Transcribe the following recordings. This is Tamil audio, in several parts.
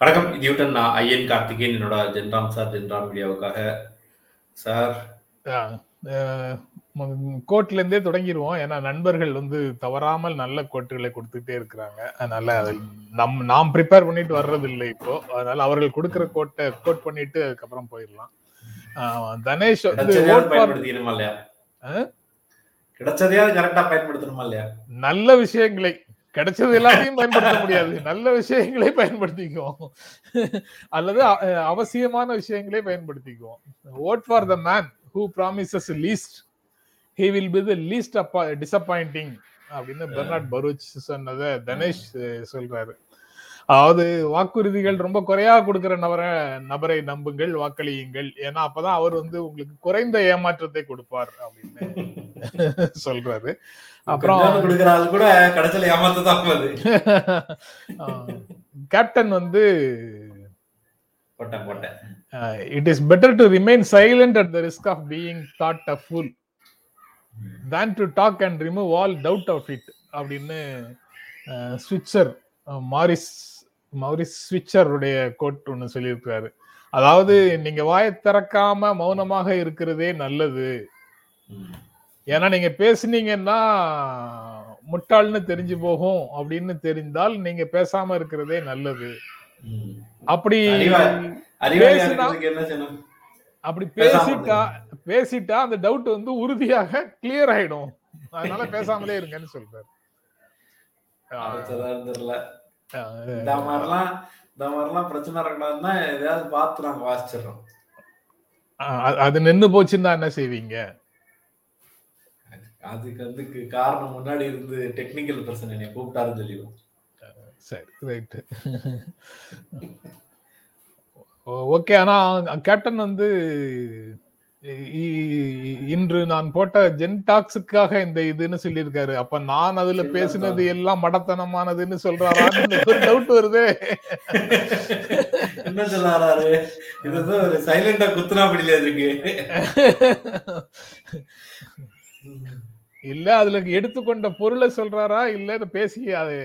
வணக்கம் இதுடன் நான் ஐயன் கார்த்திகேயன் என்னோட ஜென்ராம் சார் ஜென்ராம் வீடியோவுக்காக சார். கோட்ல இருந்தே தொடங்கிடுவோம் ஏன்னா நண்பர்கள் வந்து தவறாமல் நல்ல கோட்டுகளை கொடுத்துட்டே இருக்கிறாங்க. அதனால நம் நாம் ப்ரிப்பேர் பண்ணிட்டு வர்றது இல்லை இப்போ. அதனால அவர்கள் கொடுக்கிற கோட்டை கோட் பண்ணிட்டு அதுக்கப்புறம் போயிடலாம். தனேஷ் வந்து? கிடைச்சதையாவது கரெக்டா பயன்படுத்தணுமா இல்லையா? நல்ல விஷயங்களை கிடைச்சது எல்லாத்தையும் பயன்படுத்த முடியாது. நல்ல விஷயங்களை பயன்படுத்திக்குவோம். அல்லது அவசியமான விஷயங்களை பயன்படுத்திக்குவோம். Ode for the man who promises least he will be the least disappointing அப்படின்னு பெர்னாட் பரூச் சொன்னதை தனேஷ் சொல்றாரு. அதாவது வாக்குறுதிகள் ரொம்ப குறையா கொடுக்கிற நபரை நபரை நம்புங்கள் வாக்களியுங்கள். ஏன்னா அப்பதான் அவர் வந்து உங்களுக்கு குறைந்த ஏமாற்றத்தை கொடுப்பார் அப்படின்னு சொல்றாரு. அப்புறம் கூட கடைசியில ஏமாத்த தான் போகுது கேப்டன் வந்து it is better to remain silent at the risk of being thought a fool than to talk and remove all doubt of it அப்படின்னு ஸ்விட்சர் மாரிஸ் மாரிஸ் ஸ்விட்சருடைய கோட் ஒன்று சொல்லியிருக்காரு அதாவது நீங்க வாயை திறக்காம மௌனமாக இருக்கிறதே நல்லது. ஏன்னா நீங்க பேசுனீங்கன்னா முட்டாள்னு தெரிஞ்சு போகும் அப்படின்னு தெரிந்தால் நீங்க பேசாம இருக்கிறதே நல்லது. அப்படி அப்படி பேசிட்டா பேசிட்டா அந்த டவுட் வந்து உறுதியாக கிளியர் ஆயிடும். அதனால பேசாமலே இருங்கன்னு சொல்றாரு. இந்த மாதிரிலாம் இந்த மாதிரிலாம் பிரச்சனை இருக்கக்கூடாதுன்னா எதையாவது பார்த்து நாங்க வாசிச்சிடுறோம். அது நின்னு போச்சுன்னா என்ன செய்வீங்க? அதுக்கு வந்து காரணம் முன்னாடி இருந்து டெக்னிக்கல் பிரச்சனை என்னை கூப்பிட்டாருன்னு சொல்லிடுவோம். சரி ரைட்டு ஓகே ஆனா கேப்டன் வந்து இன்று நான் போட்ட ஜென் டாக்ஸுக்காக இந்த இதுன்னு சொல்லியிருக்காரு. அப்ப நான் அதுல பேசினது எல்லாம் மடத்தனமானதுன்னு சொல்றாரான்னு டவுட் வருதே. என்ன சொல்லாரு இது வந்து ஒரு சைலண்டா குத்துனாப்படியில இருக்கு இல்ல அதுல எடுத்துக்கொண்ட பொருளை சொல்றாரா? இல்ல பேசி அது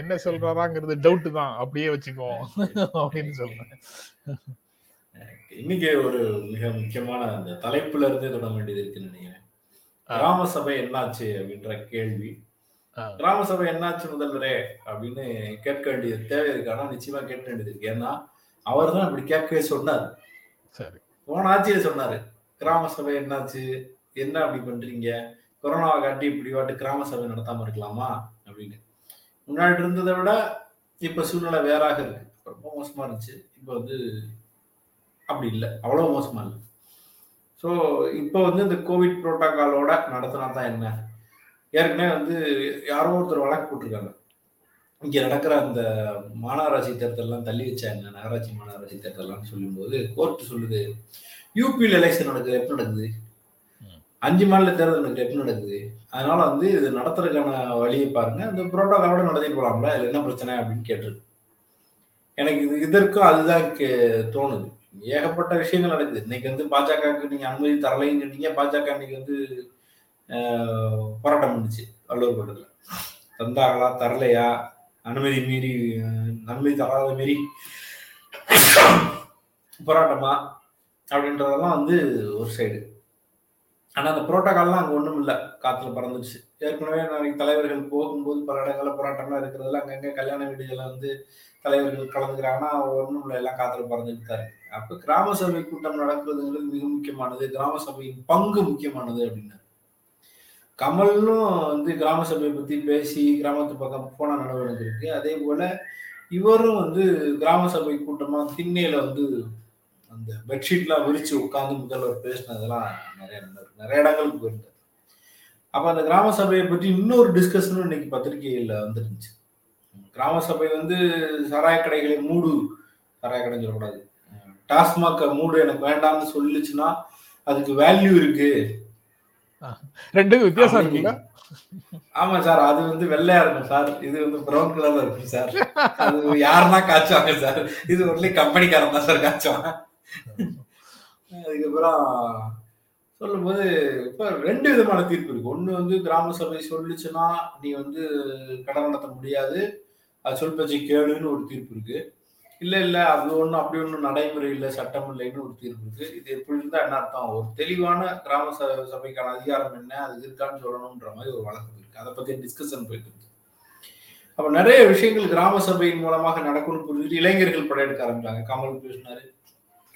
என்ன சொல்றாராங்கிறது டவுட் தான். அப்படியே வச்சுக்குவோம். அப்படின்னு சொல்றேன். இன்னைக்கு ஒரு மிக முக்கியமான அந்த தலைப்புல இருந்தே தொடங்க வேண்டியது இருக்குன்னு நினைக்கிறேன். கிராம சபை என்னாச்சு அப்படின்ற கேள்வி. கிராம சபை என்னாச்சு முதல்வரே அப்படின்னு கேட்க வேண்டியது தேவை இருக்கு. ஆனா நிச்சயமா கேட்க வேண்டியது இருக்கு. ஏன்னா அவர் தான் இப்படி கேட்கவே சொன்னார். சரி. போன ஆட்சியில சொன்னாரு கிராம சபை என்னாச்சு? என்ன அப்படி பண்றீங்க? கொரோனாவை காட்டி இப்படி வாட்டு கிராம சபை நடத்தாம இருக்கலாமா? அப்படின்னு. முன்னாடி இருந்ததை விட இப்ப சூழ்நிலை வேறாக இருக்கு. ரொம்ப மோசமா இருந்துச்சு. இப்ப வந்து அப்படி இல்லை. அவ்வளவு மோசமா இல்லை. ஸோ இப்போ வந்து இந்த கோவிட் புரோட்டோகாலோட நடத்தினா தான் என்ன? ஏற்கனவே வந்து யாரோ ஒருத்தர் வழக்கு போட்டிருக்காங்க. இங்க நடக்கிற அந்த மாநகராட்சி தேர்தல்லாம் தள்ளி வச்சா என்ன? நகராட்சி மாநகராட்சி தேர்தல்லாம் சொல்லும்போது கோர்ட் சொல்லுது யூபியில் எலெக்ஷன் நடக்குது எப்போ நடக்குது. அஞ்சு மாநில தேர்தல் நடக்குது எப்போ நடக்குது? அதனால வந்து இது நடத்துறதுக்கான வழியை பாருங்க. இந்த புரோட்டோகாலோட நடத்திட்டு போலாம்ல. இதுல என்ன பிரச்சனை அப்படின்னு கேட்டிருக்கு எனக்கு இது இதற்கும் அதுதான் தோணுது. ஏகப்பட்ட விஷயங்கள் நடக்குது. இன்னைக்கு வந்து பாஜகவுக்கு நீங்க அனுமதி தரலைன்னு சொன்னீங்க பாஜக இன்னைக்கு வந்து போராட்டம் பண்ணுச்சு வள்ளுவர் கோட்டத்தில் தந்தாங்களா தரலையா? அனுமதி மீறி அனுமதி தராத மீறி போராட்டமா? அப்படின்றதெல்லாம் வந்து ஒரு சைடு ஆனா அந்த புரோட்டோகால்லாம் அங்க ஒண்ணும் இல்லை. காத்துல பறந்துடுச்சு ஏற்கனவே நாளைக்கு தலைவர்கள் போகும்போது பல இடங்கள்ல போராட்டம்லாம் இருக்கிறதுல அங்கங்க கல்யாண வீடுகளை வந்து தலைவர்கள் கலந்துக்கிறாங்கன்னா ஒன்றும் இல்லை எல்லாம் காத்துல பறந்துட்டு தான் இருக்கு. அப்ப கிராம சபை கூட்டம் நடக்கிறதுங்கிறது மிக முக்கியமானது. கிராம சபையின் பங்கு முக்கியமானது அப்படின்னாரு கமலும் வந்து கிராம சபையை பத்தி பேசி கிராமத்து பக்கம் போன நடவடிக்கை இருக்கு. அதே போல இவரும் வந்து கிராம சபை கூட்டமா திண்ணையில வந்து அந்த பெட்ஷீட்லாம் விரிச்சு உட்காந்து முதல்வர் பேசினதெல்லாம் நிறைய நடந்திருக்கு. நிறைய இடங்களுக்கு போயிருந்தார் அப்ப அந்த கிராம சபையை பற்றி இன்னொரு டிஸ்கஷனும் இன்னைக்கு பத்திரிகையில வந்துருந்துச்சு. கிராம சபை வந்து சாராய கடைகளை மூடு. தரைய கடன் சொல்லக்கூடாது. டாஸ்மாக் மூடு எனக்கு வேண்டாம்னு சொல்லுச்சுன்னா அதுக்கு வேல்யூ இருக்கு. ரெண்டுக்கும் வித்தியாசம் இருக்குல்ல? ஆமா சார் அது வந்து வெள்ளையா இருக்கும் சார். இது வந்து ப்ரௌன் கலர்ல இருக்கும் சார். அது யாருன்னா காய்ச்சுவாங்க சார். இது ஒன்லி கம்பெனிக்காரன் தான் சார் காய்ச்சுவாங்க அதுக்கப்புறம் சொல்லும்போது இப்ப ரெண்டு விதமான தீர்ப்பு இருக்கு. ஒண்ணு வந்து கிராம சபை சொல்லுச்சுன்னா நீ வந்து கடன் நடத்த முடியாது. அது சொல் கேளுன்னு ஒரு தீர்ப்பு இருக்கு. இல்லை இல்லை அது ஒன்றும் அப்படி ஒன்றும் நடைமுறை இல்லை சட்டம் இல்லைன்னு ஒரு தீர்ப்பு இருக்கு. இது எப்படி இருந்தா என்ன அர்த்தம்? ஒரு தெளிவான கிராம ச- சபைக்கான அதிகாரம் என்ன? அது இருக்கான்னு சொல்லணும்ன்ற மாதிரி ஒரு வழக்கு இருக்கு. அதை பத்தி டிஸ்கஷன் போயிட்டு இருக்கு. அப்ப நிறைய விஷயங்கள் கிராம சபையின் மூலமாக நடக்கும்னு புரிஞ்சுட்டு இளைஞர்கள் படையெடுக்க ஆரம்பிச்சாங்க. கமல் பேசினாரு.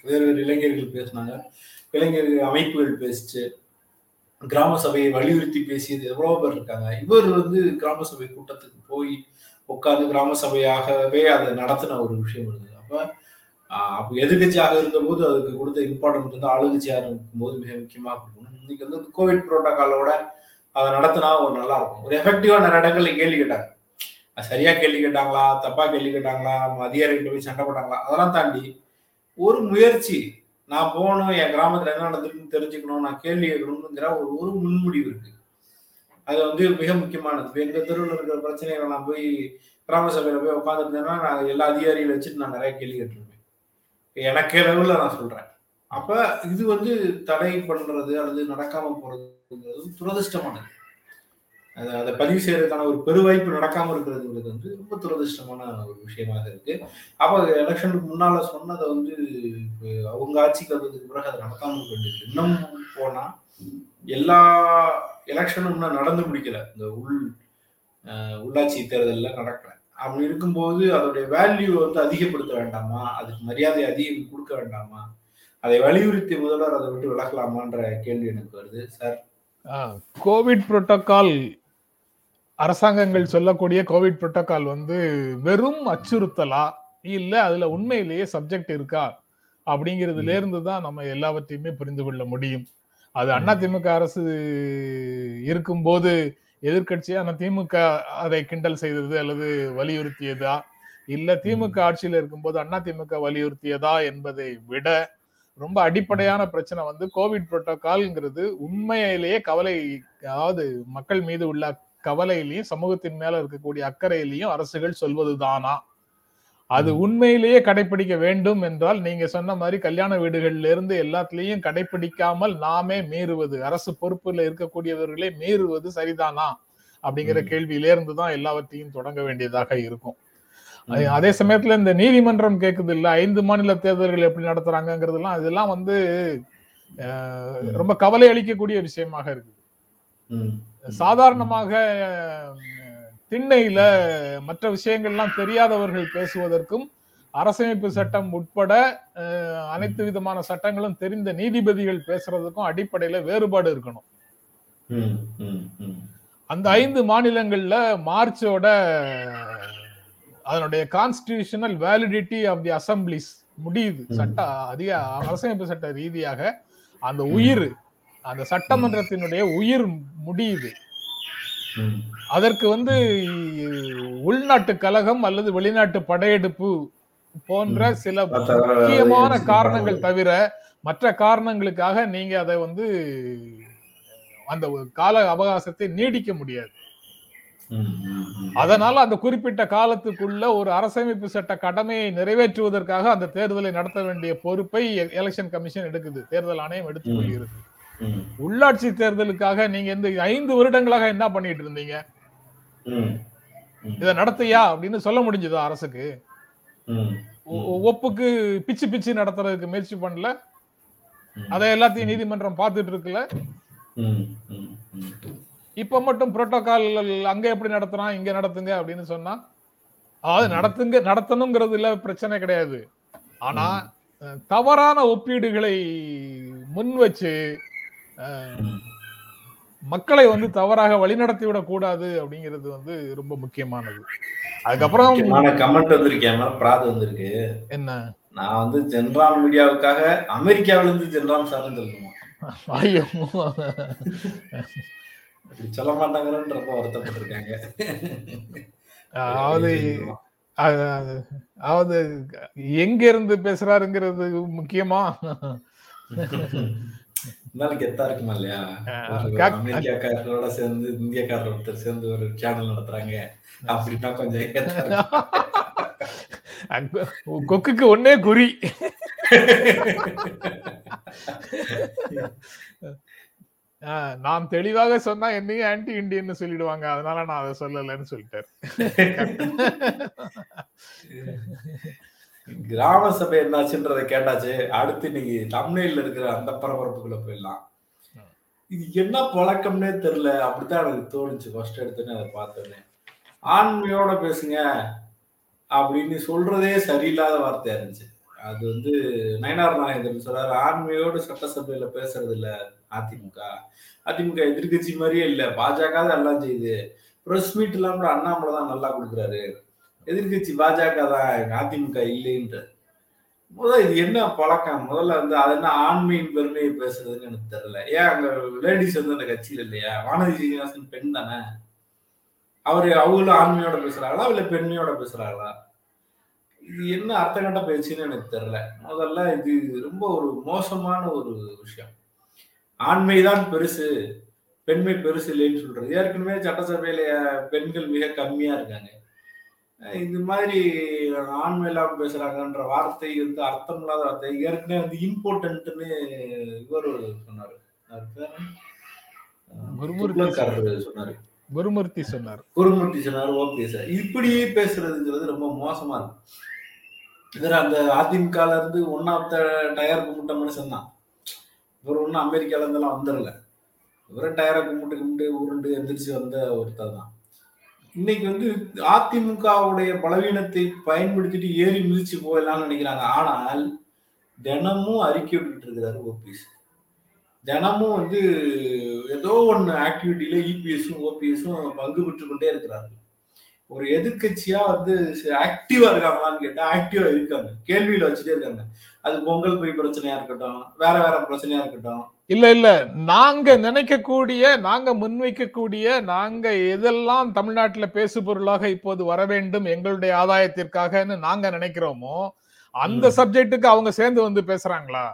வேறு வேறு இளைஞர்கள் பேசினாங்க. இளைஞர்கள் அமைப்புகள் பேசிச்சு. கிராம சபையை வலியுறுத்தி பேசியது எவ்வளவு பேர் இருக்காங்க. இவர் வந்து கிராம சபை கூட்டத்துக்கு போய் உட்கார்ந்து கிராம சபையாகவே அதை நடத்தின ஒரு விஷயம் இருந்தது அப்ப ஆஹ் அப்போ எதிர்கட்சியாக இருந்தபோது அதுக்கு கொடுத்த இம்பார்ட்டன்ஸ் வந்து ஆளுங்கட்சியாக இருக்கும்போது மிக முக்கியமாக கொடுக்கணும். இன்னைக்கு வந்து கோவிட் புரோட்டோகாலோட அதை நடத்தினா ஒரு நல்லா இருக்கும் ஒரு எஃபெக்டிவா நிறைய இடங்கள்ல கேள்வி கேட்டாங்க. சரியா கேள்வி கேட்டாங்களா? தப்பா கேள்வி கேட்டாங்களா? நம்ம அதிகாரிகிட்ட போய் சண்டை போட்டாங்களா? அதெல்லாம் தாண்டி ஒரு முயற்சி நான் போகணும் என் கிராமத்துல என்ன நடந்திருக்குன்னு தெரிஞ்சுக்கணும் நான் கேள்வி கேட்கணுங்கிற ஒரு ஒரு முன்முடிவு இருக்கு. அது வந்து மிக முக்கியமானது. எங்க தெருவில் இருக்கிற பிரச்சனைகளை நான் போய் கிராம சபையில போய் உட்காந்துருந்தேன்னா நான் எல்லா அதிகாரிகளை வச்சுட்டு நான் நிறைய கேள்வி கேட்டிருப்பேன். எனக்கே லெவலில் நான் சொல்றேன். அப்ப இது வந்து தடை பண்றது அல்லது நடக்காம போறதுங்கிறது துரதிருஷ்டமானது. அது அதை பதிவு செய்யறதுக்கான ஒரு பெருவாய்ப்பு நடக்காம இருக்கிறதுங்கிறது வந்து ரொம்ப துரதிருஷ்டமான ஒரு விஷயமாக இருக்கு. அப்ப எலெக்ஷனுக்கு முன்னால சொன்னதை வந்து அவங்க ஆட்சிக்கு வந்ததுக்கு பிறகு அதை நடக்காம இருக்க வேண்டியது இன்னும் போனா எல்லா எலெக்ஷனும் இன்னும் நடந்து முடிக்கல. இந்த உள் உள்ளாட்சி தேர்தலில் நடக்கல. அப்படி இருக்கும்போது அதோடைய வேல்யூ வந்து அதிகப்படுத்த வேண்டாமா? அதுக்கு மரியாதை அதிகம் கொடுக்க வேண்டாமா? அதை வலியுறுத்தி முதல்வர் அதை விட்டு விலகலாமான்ற கேள்வி எனக்கு வருது. சார்? கோவிட் புரோட்டோகால் அரசாங்கங்கள் சொல்லக்கூடிய கோவிட் புரோட்டோகால் வந்து வெறும் அச்சுறுத்தலா? இல்ல அதுல உண்மையிலேயே சப்ஜெக்ட் இருக்கா? அப்படிங்கிறதுல இருந்து தான் நம்ம எல்லாவற்றையுமே புரிந்து கொள்ள முடியும். அது அண்ணா திமுக அரசு இருக்கும்போது எதிர்க்கட்சியான திமுக அதை கிண்டல் செய்தது அல்லது வலியுறுத்தியதா? இல்ல திமுக ஆட்சியில இருக்கும்போது அண்ணா திமுக வலியுறுத்தியதா என்பதை விட ரொம்ப அடிப்படையான பிரச்சனை வந்து கோவிட் புரோட்டோகால்ங்கிறது உண்மையிலேயே கவலை அதாவது மக்கள் மீது உள்ள கவலையிலையும் சமூகத்தின் மேல இருக்கக்கூடிய அக்கறையிலையும் அரசுகள் சொல்வதுதானா? அது உண்மையிலேயே கடைபிடிக்க வேண்டும் என்றால் நீங்க சொன்ன மாதிரி கல்யாண வீடுகள்ல இருந்து எல்லாத்துலயும் கடைபிடிக்காமல் நாமே மீறுவது அரசு பொறுப்புல இருக்கக்கூடியவர்களே மீறுவது சரிதானா? அப்படிங்கிற ம். கேள்வியில இருந்து தான் எல்லாவற்றையும் தொடங்க வேண்டியதாக இருக்கும். அது- சமயத்துல இந்த நீதிமன்றம் கேக்குது இல்ல ஐந்து மாநில தேர்தல்கள் எப்படி நடத்துறாங்கிறதுலாம் இதெல்லாம் வந்து ரொம்ப கவலை அளிக்கக்கூடிய விஷயமாக இருக்கு. சாதாரணமாக திண்ணையில மற்ற விஷயங்கள்லாம் தெரியாதவர்கள் பேசுவதற்கும் அரசமைப்பு சட்டம் உட்பட அனைத்து விதமான சட்டங்களும் தெரிந்த நீதிபதிகள் பேசுறதுக்கும் அடிப்படையில வேறுபாடு இருக்கணும். அந்த ஐந்து மாநிலங்கள்ல மார்ச்சோட அதனுடைய constitutional validity of the assemblies முடியுது. சட்ட அதிக அரசமைப்பு சட்ட ரீதியாக அந்த உயிர் அந்த சட்டமன்றத்தினுடைய உயிர் முடியுது. அதற்கு வந்து உள்நாட்டு கழகம் அல்லது வெளிநாட்டு படையெடுப்பு போன்ற. சில முக்கியமான காரணங்கள் தவிர மற்ற காரணங்களுக்காக நீங்க அதை வந்து அந்த கால அவகாசத்தை நீடிக்க முடியாது. அதனால அந்த குறிப்பிட்ட காலத்துக்குள்ள ஒரு அரசமைப்பு சட்ட கடமையை நிறைவேற்றுவதற்காக அந்த தேர்தலை நடத்த வேண்டிய பொறுப்பை எலெக்ஷன் கமிஷன் எடுக்குது தேர்தல் ஆணையம் எடுத்துக் கொள்கிறது. உள்ளாட்சி தேர்தலுக்காக நீங்க இந்த ஐந்து வருடங்களாக என்ன பண்ணிட்டு இருந்தீங்க. இதை நடத்தையா அப்படின்னு சொல்ல முடிஞ்சதா அரசுக்கு? ஒப்புக்கு பிச்சு பிச்சு நடத்துறதுக்கு முயற்சி பண்ணல. அதை எல்லாத்தையும் நீதிமன்றம் பார்த்துட்டு இருக்குல்ல. இப்ப மட்டும் புரோட்டோகால் அங்க எப்படி நடத்துறான் இங்க நடத்துங்க அப்படின்னு சொன்னா அதாவது நடத்துங்க நடத்தணுங்கிறதுல பிரச்சனை கிடையாது. ஆனா தவறான ஒப்பீடுகளை முன் வச்சு. மக்களை வந்து தவறாக வழிநடத்தி விடக் கூடாது அப்படிங்கிறது வந்து ரொம்ப முக்கியமானது. அதுக்கப்புறம் கமெண்ட் வந்திருக்கு என் மேல பிராது வந்திருக்கு. என்ன? நான் வந்து ஜென்ராம் மீடியாவுக்காக அமெரிக்காவில இருந்து ஜென்ராம் சார்னு சொல்லணுமா ஐயோ. சொல்ல மாட்டாங்கன்னு ரொம்ப வருத்தப்பட்டிருக்காங்க. அதாவது அது- அது- அதாவது எங்க இருந்து பேசுறாருங்கிறது முக்கியமா? இருந்தாலும் கெத்தா இருக்குமா இல்லையா? அமெரிக்காக்காரரோட சேர்ந்து இந்தியக்காரர் ஒருத்தர் சேர்ந்து ஒரு சேனல் நடத்துறாங்க. அப்படின்னா கொஞ்சம் கொக்குக்கு ஒன்னே குறி. நான் தெளிவாக சொன்னா என்னையும் ஆன்டி இண்டியன் சொல்லிடுவாங்க. அதனால நான் அதை சொல்லலைன்னு சொல்லிட்டாரு கிராம சபை என்னாச்சுன்றதை கேட்டாச்சு. அடுத்து இன்னைக்கு தமிழ்ல இருக்கிற அந்த பரபரப்புக்குள்ள போயிடலாம். இது என்ன பழக்கம்னே தெரியல. அப்படித்தான் எனக்கு தோணுச்சு. ஃபர்ஸ்ட் எடுத்தோன்னே அதை பார்த்தோன்னே. ஆண்மையோட பேசுங்க அப்படின்னு சொல்றதே சரியில்லாத வார்த்தையா இருந்துச்சு. அது வந்து நயனார் நாயகன் சொல்றாரு ஆண்மையோடு சட்டசபையில பேசுறது இல்ல அதிமுக. அதிமுக எதிர்க்கட்சி மாதிரியே இல்ல. பாஜக தான் எல்லாம் செய்யுது. பிரஸ் மீட் எல்லாம் கூட அண்ணாமலை தான் நல்லா கொடுக்குறாரு. எதிர்க்கட்சி பாஜக தான் அதிமுக இல்லைன்றது முதல்ல இது என்ன பழக்கம்? முதல்ல வந்து அது என்ன ஆண்மையின் பெருமையை பேசுறதுன்னு எனக்கு தெரியல. ஏன் அங்க லேடிஸ் வந்து அந்த கட்சியில் இல்லையா? வானதி சீனிவாசன் பெண் தானே? அவர் அவங்களும் ஆண்மையோட பேசுறாங்களா இல்லை பெண்மையோட பேசுறாங்களா? இது என்ன அர்த்தங்கட்ட பேச்சுன்னு எனக்கு தெரியல. முதல்ல இது ரொம்ப ஒரு மோசமான ஒரு விஷயம். ஆண்மைதான் பெருசு பெண்மை பெருசு இல்லைன்னு சொல்றது. ஏற்கனவே சட்டசபையில பெண்கள் மிக கம்மியா இருக்காங்க. இது மாதிரி ஆண்மை இல்லாம பேசுறாங்கன்ற வார்த்தை வந்து அர்த்தம் இல்லாத வார்த்தை. ஏற்கனவே வந்து இம்பார்ட்டன்ட்னு இவர் சொன்னாரு. குருமூர்த்தி சொன்னாரு. குருமூர்த்தி சொன்னார். குருமூர்த்தி சொன்னார் ஓபிஎஸ் இப்படியே பேசுறதுங்கிறது ரொம்ப மோசமா இருக்கு. இதுல அந்த அதிமுகல இருந்து ஒன் ஆஃப் த டயர் கும்பிட்ட மனுஷன் தான். இவர் ஒன்றும் அமெரிக்கால இருந்தெல்லாம் வந்துடல இவரை டயரை கும்பிட்டு கும்பிட்டு உருண்டு எந்திரிச்சு வந்த ஒருத்தர் தான். இன்னைக்கு வந்து அதிமுகவுடைய பலவீனத்தை பயன்படுத்திட்டு ஏறி மிதிச்சு போயிடலாம்னு நினைக்கிறாங்க. ஆனால் தினமும் அறிக்கை விட்டுட்டு இருக்கிறாரு ஓபிஎஸ் தினமும் வந்து ஏதோ ஒன்று ஆக்டிவிட்டியில இபிஎஸும் ஓபிஎஸும் பங்கு பெற்று கொண்டே இருக்கிறார்கள். ஒரு எதிர்கட்சியா வந்து ஆக்டிவா இருக்காங்களான்னு கேட்டா ஆக்டிவா இருக்காங்க. கேள்வியில வச்சுட்டே இருக்காங்க. அது பொங்கல் போய் பிரச்சனையா இருக்கட்டும் வேற வேற பிரச்சனையா இருக்கட்டும் இல்ல இல்ல நாங்க நினைக்கக்கூடிய நாங்க முன்வைக்கக்கூடிய நாங்க எதெல்லாம் தமிழ்நாட்டுல பேசு பொருளாக இப்போது வர வேண்டும் எங்களுடைய ஆதாயத்திற்காகன்னு நாங்க நினைக்கிறோமோ அந்த ம். சப்ஜெக்ட்டுக்கு அவங்க சேர்ந்து வந்து பேசுறாங்களா.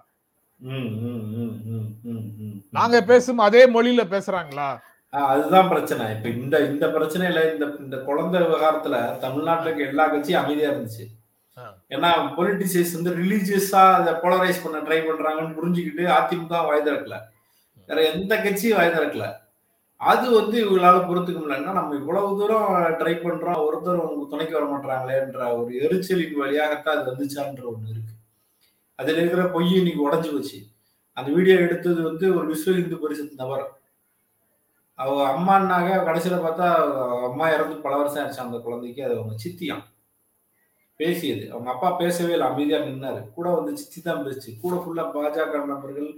நாங்க பேசும் அதே மொழியில பேசுறாங்களா அதுதான் பிரச்சனை இப்ப இந்த இந்த பிரச்சனையில இந்த இந்த குழந்தை விவகாரத்துல தமிழ்நாட்டுல இருக்க எல்லா கட்சியும் அமைதியா இருந்துச்சு. ஏன்னா பொலிட்டிசைஸ் வந்து ரிலீஜியஸா அதை போலரைஸ் பண்ண ட்ரை பண்றாங்கன்னு புரிஞ்சுக்கிட்டு அதிமுக வாய் திறக்கல. வேற எந்த கட்சியும் வாய் திறக்கல. அது வந்து இவங்களால பொறுத்துக்க முடியலன்னா நம்ம இவ்வளவு தூரம் ட்ரை பண்றோம் ஒருத்தர் உங்களுக்கு துணைக்கு வர மாட்டாங்களேன்ற ஒரு எரிச்சலின் வழியாகத்தான் அது வந்துச்சான்ற ஒண்ணு இருக்கு. அதுல இருக்கிற பொய் இன்னைக்கு உடஞ்சு போச்சு. அந்த வீடியோ எடுத்தது வந்து ஒரு விஸ்வ இந்து பரிசு நபர். அவ அம்மான்னாக கடைசியில பார்த்தா அம்மா இறந்து பல வருஷம் ஆச்சு அந்த குழந்தைக்கு. அது அவங்க சித்தியாம். பேசியது. அவங்க அப்பா பேசவே இல்லை அமைதியா நின்னாரு. கூட வந்து சித்தி தான் பேசுச்சு. கூட ஃபுல்லா பாஜக நபர்கள்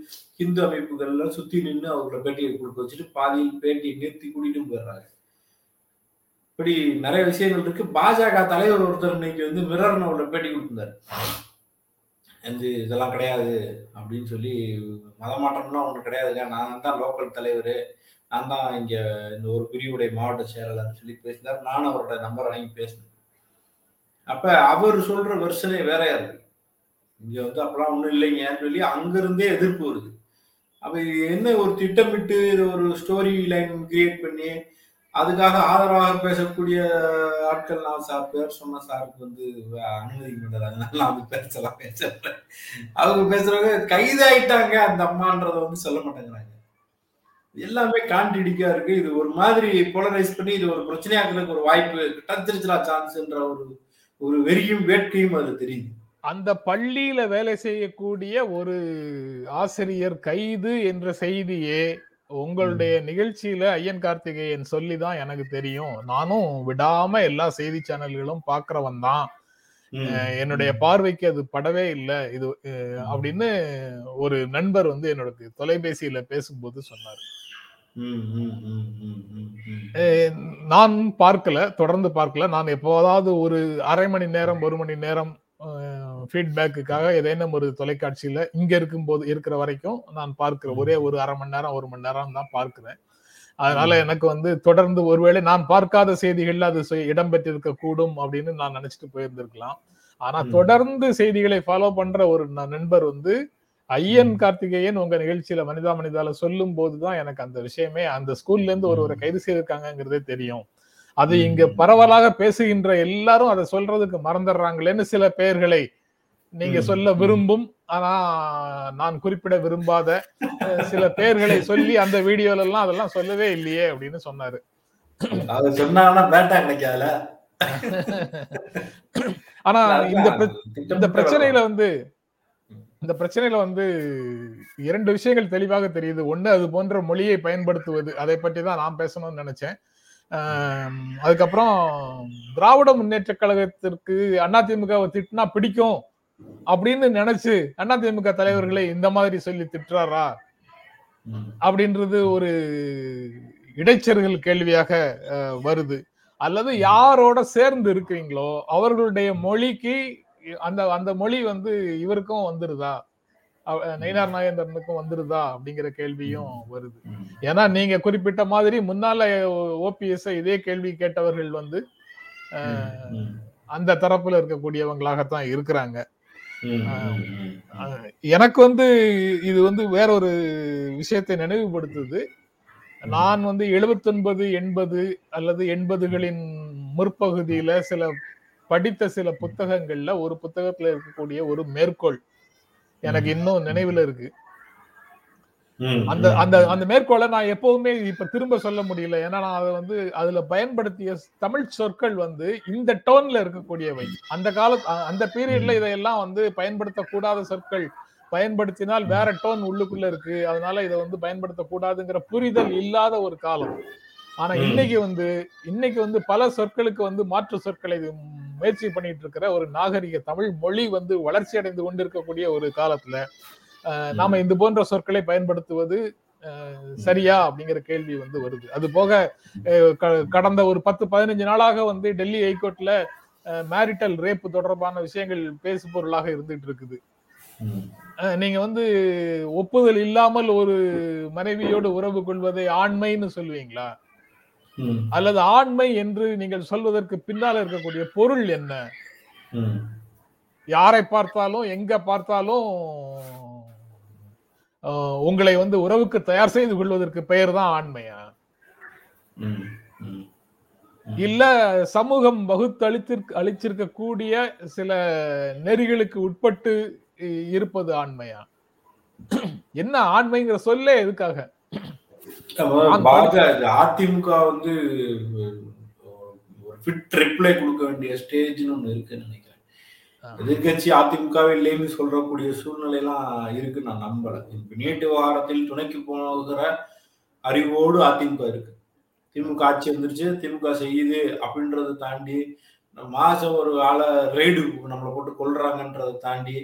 ஹிந்து அமைப்புகள் எல்லாம் சுத்தி நின்று அவங்கள பேட்டியை கொடுக்க வச்சுட்டு பாதியில் பேட்டியை நிறுத்தி கூட்டிட்டு போயிடுறாங்க இப்படி நிறைய விஷயங்கள் இருக்கு. பாஜக தலைவர் ஒருத்தர் இன்னைக்கு வந்து மிரர்னு அவங்கள பேட்டி கொடுத்திருந்தாரு. வந்து இதெல்லாம் கிடையாது அப்படின்னு சொல்லி மதமாற்றம்லாம் ஒன்று கிடையாதுங்க நான் தான் லோக்கல் தலைவர். நான் தான் இங்கே இந்த ஒரு பிரிவுடைய மாவட்ட செயலாளர் சொல்லி பேசினார். நானும் அவரோட நம்பர் வாங்கி பேசினேன். அப்ப அவர் சொல்ற வெர்ஷனே வேறையா இருக்கு இங்க வந்து அப்பெல்லாம் ஒண்ணும் இல்லைங்கன்னு சொல்லி அங்கிருந்தே எதிர்ப்பு வருது. அப்ப இது என்ன ஒரு திட்டமிட்டு இது ஒரு ஸ்டோரி லைன் கிரியேட் பண்ணி அதுக்காக ஆதரவாக பேசக்கூடிய ஆட்கள் நான் சார் பேர் சொன்ன சாருக்கு வந்து அனுமதிக்க மாட்டாரு அதனால நான் வந்து பேசலாம் பேசுறேன் அவங்க பேசுறவங்க கைதாயிட்டாங்க அந்த அம்மான்றத வந்து சொல்ல மாட்டேங்கிறாங்க. எல்லாமே கான்ட்ரிடிக்கா இருக்கு. இது ஒரு மாதிரி போலரைஸ் பண்ணி இது ஒரு பிரச்சனையாக்குறதுக்கு ஒரு வாய்ப்பு கிடைச்சிருச்சுடா சான்ஸ்ன்ற ஒரு ஒரு வெறியும் வேட்கையும் அது தெரியுது. அந்த பள்ளியில வேலை செய்யக்கூடிய ஒரு ஆசிரியர் கைது என்ற செய்தியே உங்களுடைய நிகழ்ச்சியில ஐயன் கார்த்திகேயன் சொல்லிதான் எனக்கு தெரியும். நானும் விடாம எல்லா செய்தி சேனல்களும் பாக்குறவன் தான். என்னுடைய பார்வைக்கு அது படவே இல்லை. இது அப்படின்னு ஒரு நண்பர் வந்து என்னோட தொலைபேசியில பேசும்போது சொன்னார். நான் பார்க்கல தொடர்ந்து பார்க்கல. நான் எப்போதாவது ஒரு அரை மணி நேரம் ஒரு மணி நேரம் ஃபீட்பேக்குக்காக ஏதேனும் ஒரு தொலைக்காட்சியில இங்க இருக்கும்போது இருக்கிற வரைக்கும் நான் பார்க்கிறேன் ஒரே ஒரு அரை மணி நேரம் ஒரு மணி நேரம் தான் பார்க்கிறேன். அதனால எனக்கு வந்து தொடர்ந்து ஒருவேளை நான் பார்க்காத செய்திகள்ல அது இடம்பெற்றிருக்க கூடும் அப்படின்னு நான் நினைச்சிட்டு போயிருந்திருக்கலாம். ஆனா ம். தொடர்ந்து செய்திகளை ஃபாலோ பண்ற ஒரு நண்பர் வந்து ஐயன் கார்த்திகேயன் உங்க நிகழ்ச்சியில மனிதா மனிதால சொல்லும் போதுதான் எனக்கு அந்த விஷயமே அந்த ஸ்கூல்ல இருந்து ஒருவரை கைது செய்திருக்காங்கிறதே தெரியும் அது. இங்க பரவலாக பேசுகின்ற எல்லாரும் அதை சொல்றதுக்கு மறந்துடுறாங்களேன்னு சில பெயர்களை நீங்க. சொல்ல விரும்பும் ஆனா நான் குறிப்பிட விரும்பாத சில பெயர்களை சொல்லி அந்த வீடியோல எல்லாம் அதெல்லாம் சொல்லவே இல்லையே அப்படின்னு சொன்னாரு அதை சொன்னாங்கன்னா பேட்டா கிடைக்காதுல ஆனா இந்த இந்த பிரச்சனையில வந்து. இந்த பிரச்சனையில வந்து இரண்டு விஷயங்கள் தெளிவாக தெரியுது. ஒண்ணு அது போன்ற மொழியை பயன்படுத்துவது. அதை பற்றி தான் நான் பேசணும்னு நினைச்சேன். அதுக்கப்புறம் திராவிட முன்னேற்ற கழகத்திற்கு அதிமுகவை திட்டினா பிடிக்கும் அப்படின்னு நினைச்சு அதிமுக தலைவர்களை இந்த மாதிரி சொல்லி திட்டுறாரா? அப்படின்றது ஒரு இடைச்சர்கள் கேள்வியாக வருது. அல்லது யாரோட சேர்ந்து இருக்கிறீங்களோ அவர்களுடைய மொழிக்கு அந்த அந்த மொழி வந்து இவருக்கும் வந்துருதா? நயினார் நாகேந்திரனுக்கும் வந்துருதா? அப்படிங்கிற கேள்வியும் வருது. ஏன்னா நீங்க குறிப்பிட்ட மாதிரி முன்னால ஓபிஎஸ் இதே கேள்வி கேட்டவர்கள் வந்து. அந்த தரப்புல இருக்கக்கூடியவங்களாகத்தான் இருக்கிறாங்க. எனக்கு வந்து இது வந்து வேற ஒரு விஷயத்தை நினைவுபடுத்துது. நான் வந்து 79 எண்பது அல்லது எண்பதுகளின் முற்பகுதியில சில படித்த சில புத்தகங்கள்ல ஒரு புத்தகத்துல இருக்கக்கூடிய ஒரு மேற்கோள் எனக்கு இன்னும் நினைவுல இருக்கு. அந்த அந்த அந்த மேற்கோளை நான் எப்பவுமே இப்ப திரும்ப சொல்ல முடியல. ஏன்னா நான் அதை வந்து அதுல பயன்படுத்திய தமிழ் சொற்கள் வந்து இந்த டோன்ல இருக்கக்கூடியவை. அந்த கால அந்த பீரியட்ல இதையெல்லாம் வந்து பயன்படுத்தக்கூடாத சொற்கள் பயன்படுத்தினால் வேற டோன் உள்ளுக்குள்ள இருக்கு. அதனால இதை வந்து பயன்படுத்தக்கூடாதுங்கிற புரிதல் இல்லாத ஒரு காலம். ஆனா. இன்னைக்கு வந்து இன்னைக்கு வந்து பல சொற்களுக்கு வந்து மாற்று சொற்களை முயற்சி பண்ணிட்டு இருக்கிற ஒரு நாகரிக தமிழ் மொழி வந்து வளர்ச்சி அடைந்து கொண்டிருக்கக்கூடிய ஒரு காலத்துல நாம இந்த போன்ற சொற்களை பயன்படுத்துவது சரியா அப்படிங்கிற கேள்வி வந்து வருது அது போக கடந்த ஒரு பத்து பதினஞ்சு நாளாக வந்து டெல்லி ஹைகோர்ட்ல மேரிட்டல் ரேப் தொடர்பான விஷயங்கள் பேசு பொருளாக இருந்துட்டு இருக்குது நீங்க வந்து ஒப்புதல் இல்லாமல் ஒரு மனைவியோடு உறவு கொள்வதை ஆண்மைன்னு சொல்லுவீங்களா. அல்லது ஆண்மை என்று நீங்கள் சொல்வதற்கு பின்னால் இருக்கக்கூடிய பொருள் என்ன. யாரை பார்த்தாலும் எங்க பார்த்தாலும் உங்களை வந்து உறவுக்கு தயார் செய்து கொள்வதற்கு பெயர் தான் ஆண்மையா. இல்ல சமூகம் வகுத்தளித்திருக்க அளிச்சிருக்கக்கூடிய சில நெறிகளுக்கு உட்பட்டு இருப்பது ஆண்மையா? என்ன ஆண்மைங்கிற சொல்லே எதுக்காக? அதிமுக வந்து ஒரு ஃபிட் ரிப்ளை கொடுக்க வேண்டிய ஸ்டேஜ்னு ஒண்ணு இருக்குன்னு நினைக்கிறேன். எதிர்கட்சி அதிமுகவே இல்லைன்னு சொல்றக்கூடிய சூழ்நிலை எல்லாம் இருக்கு நான் நம்பல. இப்ப நீட்டு விவகாரத்தில் துணைக்கு போகிற அறிவோடு அதிமுக இருக்கு. திமுக ஆட்சி வந்துருச்சு திமுக செய்யுது அப்படின்றத தாண்டி மாசம் ஒரு ஆளை ரெய்டு நம்மளை போட்டு கொள்றாங்கன்றதை தாண்டி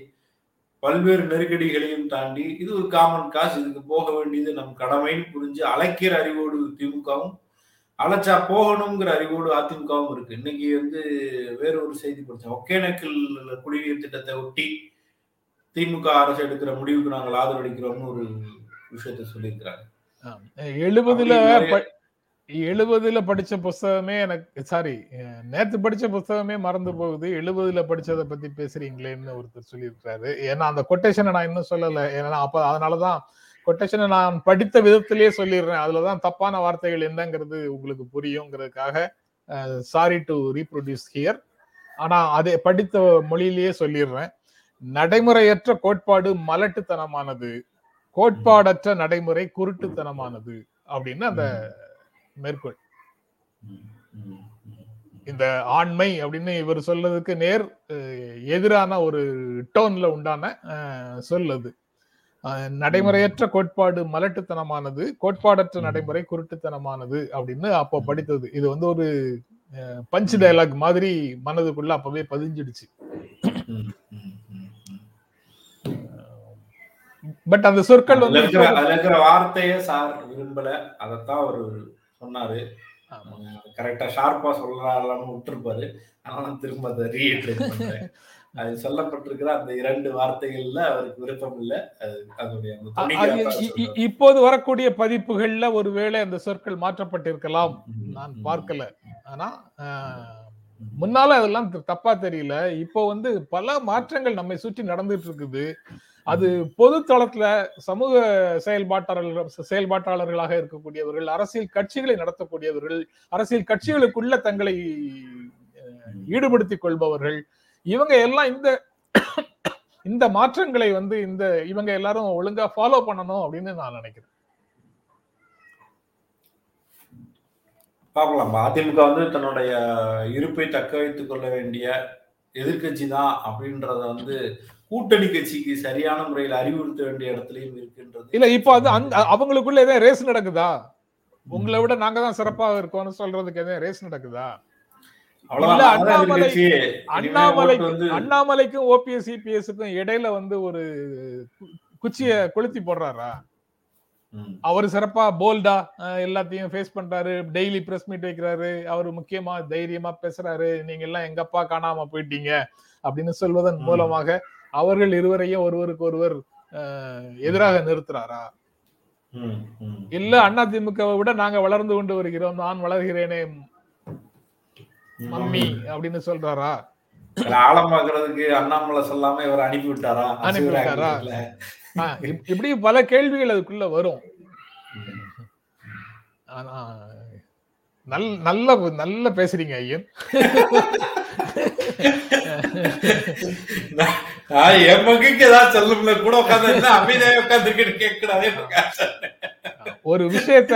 பல்வேறு நெருக்கடிகளையும் தாண்டி இது ஒரு காமன் காசு இதுக்கு போக வேண்டியது நம் கடமைன்னு புரிஞ்சு அழைக்கிற அறிவோடு திமுகவும் அழைச்சா போகணுங்கிற அறிவோடு அதிமுகவும் இருக்கு. இன்னைக்கு வந்து வேற ஒரு செய்தி படிச்சேன். ஒகேனக்கல் குடிநீர் திட்டத்தை ஒட்டி திமுக அரசு எடுக்கிற முடிவுக்கு நாங்கள் ஆதரவளிக்கிறோம்னு ஒரு விஷயத்த சொல்லியிருக்கிறாங்க. எழுபதுல எழுபதுல படிச்ச புஸ்தகமே எனக்கு சாரி நேத்து படிச்ச புஸ்தகமே மறந்து போகுது. எழுபதுல படிச்சதை பத்தி பேசுறீங்களேன்னு ஒருத்தர் சொல்லியிருக்காரு ஏன்னா அந்த கொட்டேஷனை நான் இன்னும் சொல்லல. ஏன்னா அப்ப அதனாலதான் கொட்டேஷனை நான் படித்த விதத்திலேயே சொல்லிடுறேன். அதுலதான் தப்பான வார்த்தைகள் என்னங்கிறது உங்களுக்கு புரியுங்கிறதுக்காக சாரி டு ரீப்ரொடியூஸ் ஹியர் ஆனா அதை படித்த மொழியிலேயே சொல்லிடுறேன். நடைமுறையற்ற கோட்பாடு மலட்டுத்தனமானது. கோட்பாடற்ற நடைமுறை குருட்டுத்தனமானது அப்படின்னு அந்த மேற்கோள். இந்த ஆண்மை அப்படின்னு இவர் சொல்லதுக்கு நேர் எதிரான ஒரு டோன்ல உண்டான சொல் அது. நடைமுறையற்ற கோட்பாடு மலட்டுத்தனமானது கோட்பாடற்ற. நடைமுறை குருட்டுத்தனமானது அப்படின்னு அப்போ படித்தது. இது வந்து ஒரு பஞ்ச் டயலாக் மாதிரி மனதுக்குள்ள அப்பவே பதிஞ்சிடுச்சு. பட் அந்த சொற்கள் வந்து வார்த்தையே சார் விரும்பல. அதைத்தான் அவர் சொன்னாரு. கரெக்டா ஷார்ப்பா சொல்லலாம்னு விட்டுருப்பாரு. ஆனா நான் திரும்ப அதை ரீஎட்ரேட் பண்றேன். அது சொல்லப்பட்டிருக்கிற அந்த இரண்டு வார்த்தைகள்ல அவருக்கு விருப்பம் இல்ல. அது அதனுடைய சொல்றாரு. இப்போது வரக்கூடிய பதிப்புகள்ல ஒருவேளை அந்த சொற்கள் மாற்றப்பட்டிருக்கலாம். நான் பார்க்கல. ஆனா. முன்னால அதெல்லாம் தப்பா தெரியல. இப்போ வந்து பல மாற்றங்கள் நம்மை சுற்றி நடந்துட்டு இருக்குது. அது பொது தளத்துல சமூக செயல்பாட்டாளர்கள் செயல்பாட்டாளர்களாக இருக்கக்கூடியவர்கள் அரசியல் கட்சிகளை நடத்தக்கூடியவர்கள் அரசியல் கட்சிகளுக்குள்ள தங்களை ஈடுபடுத்திக் கொள்பவர்கள் இவங்க எல்லாம் இந்த இந்த மாற்றங்களை வந்து இந்த இவங்க எல்லாரும் ஒழுங்கா ஃபாலோ பண்ணணும் அப்படின்னு நான் நினைக்கிறேன். பார்க்கலாம். அதிமுக வந்து தன்னுடைய இருப்பை தக்க வைத்துக் கொள்ள வேண்டிய எதிர்க்கட்சி தான் அப்படின்றத வந்து கூட்டணி கட்சிக்கு சரியான முறையில் அறிவுறுத்த வேண்டிய இடத்துலயும் இருக்கின்றது. இல்ல இப்போ அது அந்த அவங்களுக்குள்ள எதாவது ரேஸ் நடக்குதா? உங்களை விட நாங்க தான் சிறப்பா இருக்கோம்னு சொல்றதுக்கு எதாவது ரேஸ் நடக்குதா? அண்ணாமலைக்கு அண்ணாமலைக்கும் ஓபிஎஸ் சிபிஎஸ்க்கும் இடையில வந்து ஒரு குச்சிய கொளுத்தி போடுறாரா? அவர் சிறப்பா போல்டா எல்லாத்தையும் ஃபேஸ் பண்றாரு. டெய்லி பிரஸ் மீட் வைக்கிறாரு. அவர் முக்கியமா தைரியமா பேசுறாரு. நீங்க எல்லாம் எங்கப்பா காணாம போயிட்டீங்க? அப்படின்னு சொல்வதன். மூலமாக அவர்கள் இருவரையும் ஒருவருக்கு ஒருவர் எதிராக நிறுத்துறாரா. இல்ல அதிமுகவை விட நாங்க வளர்ந்து கொண்டு வருகிறோம் நான் வளர்கிறேனே மம்மி அப்படின்னு சொல்றாரா? இதுல ஆழம் பாக்குறதுக்கு அண்ணாமலை சொல்லாம இவர் அனுப்பி விட்டாரா அனுப்பி விட்டாரா? இப்படி பல கேள்விகள் அதுக்குள்ள வரும். ஆனா நல் நல்ல நல்ல பேசுறீங்க ஐயன். என் மகிக்கு ஏதாவது சொல்லும்ல கூட உட்காந்து அமைதியாக உட்காந்துக்கிட்டு கேட்கக்கூடாதே. ஒரு விஷயத்த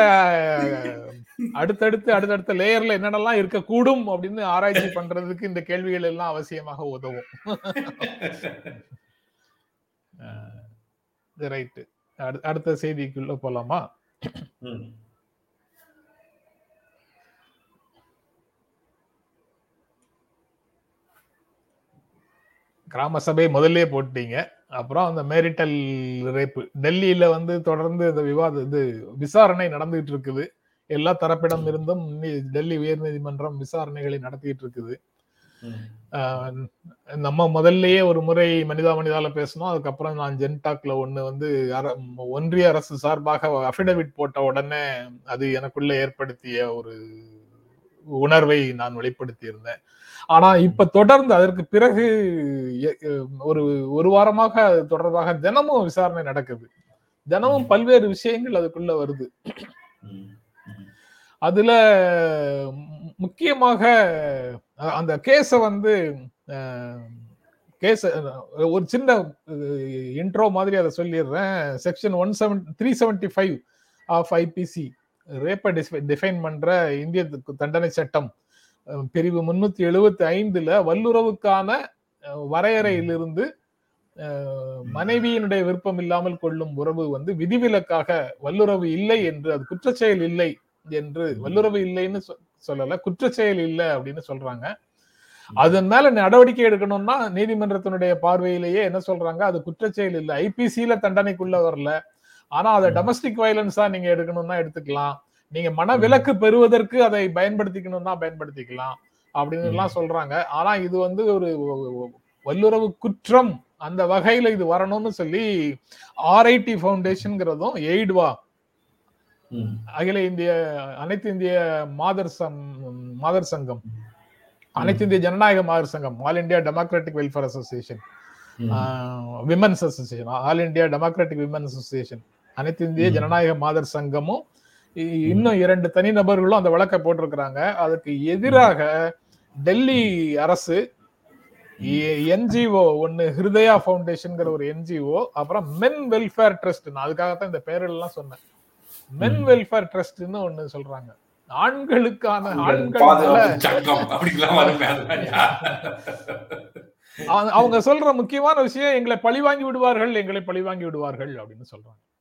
அடுத்தடுத்து அடுத்தடுத்த லேயர்ல என்னென்னலாம் இருக்கக்கூடும் அப்படின்னு ஆராய்ச்சி பண்றதுக்கு இந்த கேள்விகள் எல்லாம் அவசியமாக உதவும். ரைட்டு அடுத்த செய்திக்குள்ள போலாமா? கிராம சபை முதல்ல போட்டீங்க அப்புறம் அந்த மேரிட்டல் ரேப்பு டெல்லியில வந்து தொடர்ந்து இந்த விவாத இது விசாரணை நடந்துகிட்டு இருக்குது. எல்லா தரப்பிடம் இருந்தும் டெல்லி உயர்நீதிமன்றம் விசாரணைகளை நடத்திட்டு இருக்குது. நம்ம முதல்லயே ஒரு முறை மனிதா மனிதால பேசணும் அதுக்கப்புறம் நான் ஜென்டாக்ல ஒண்ணு வந்து ஒன்றிய அரசு சார்பாக அபிடவிட் போட்ட உடனே அது எனக்குள்ள ஏற்படுத்திய ஒரு உணர்வை நான் வெளிப்படுத்தி இருந்தேன் ஆனா இப்ப தொடர்ந்து அதற்கு பிறகு ஒரு ஒரு வாரமாக அது தொடர்பாக தினமும் விசாரணை நடக்குது. தினமும் பல்வேறு விஷயங்கள் அதுக்குள்ள வருது. அதுல முக்கியமாக அந்த கேஸ வந்து கேஸ் ஒரு சின்ன இன்ட்ரோ மாதிரி அதை சொல்லிடுறேன். Section one seven three seventy five of IPC ரேப்பை define பண்ற இந்திய தண்டனை சட்டம். பிரிவு முன்னூத்தி எழுபத்தி ஐந்துல வல்லுறவுக்கான வரையறையிலிருந்து மனைவியினுடைய விருப்பம் இல்லாமல் கொள்ளும் உறவு வந்து விதிவிலக்காக வல்லுறவு இல்லை என்று அது குற்றச்செயல் இல்லை என்று வல்லுறவு இல்லைன்னு சொல்லல குற்றச்செயல் இல்லை அப்படின்னு சொல்றாங்க. அதன் மேல நடவடிக்கை எடுக்கணும்னா நீதிமன்றத்தினுடைய பார்வையிலேயே என்ன சொல்றாங்க அது குற்றச்செயல் இல்லை. ஐபிசியில தண்டனைக்குள்ள வரல. ஆனா அதை. டொமஸ்டிக் வயலன்ஸா நீங்க எடுக்கணும்னா எடுத்துக்கலாம். நீங்க மனவிலக்கு பெறுவதற்கு அதை பயன்படுத்திக்கணும்னா பயன்படுத்திக்கலாம் அப்படின்னு எல்லாம் சொல்றாங்க ஆனா இது வந்து ஒரு வல்லுறவு குற்றம் அந்த வகையில இது வரணும்னு சொல்லி ஆர்ஐடி ஃபவுண்டேஷன்ங்கிறதும் எய்டுவா. அகில இந்திய அனைத்து இந்திய மாதர் சம் மாதர் சங்கம் அனைத்து இந்திய ஜனநாயக மாதர் சங்கம் all India democratic welfare association. Women's association all India democratic women association அனைத்து இந்திய. ஜனநாயக மாதர் சங்கமும் இன்னும் இரண்டு தனிநபர்களும் அந்த வழக்கை போட்டிருக்கிறாங்க. அதுக்கு எதிராக டெல்லி அரசு என்ஜிஓ ஒன்னு ஹிருதயா ஃபவுண்டேஷன்ங்கிற ஒரு என்ஜிஓ அப்புறம் மென் வெல்ஃபேர் ட்ரஸ்ட். நான் அதுக்காகத்தான் இந்த பேரெல்லாம் சொன்னேன். மென். வெல்ஃபேர் ட்ரஸ்ட்னு ஒண்ணு சொல்றாங்க. ஆண்களுக்கான ஆண்கள் அவங்க- சொல்ற முக்கியமான விஷயம் எங்களை பழிவாங்கி விடுவார்கள் எங்களை பழிவாங்கி விடுவார்கள் அப்படின்னு சொல்றாங்க.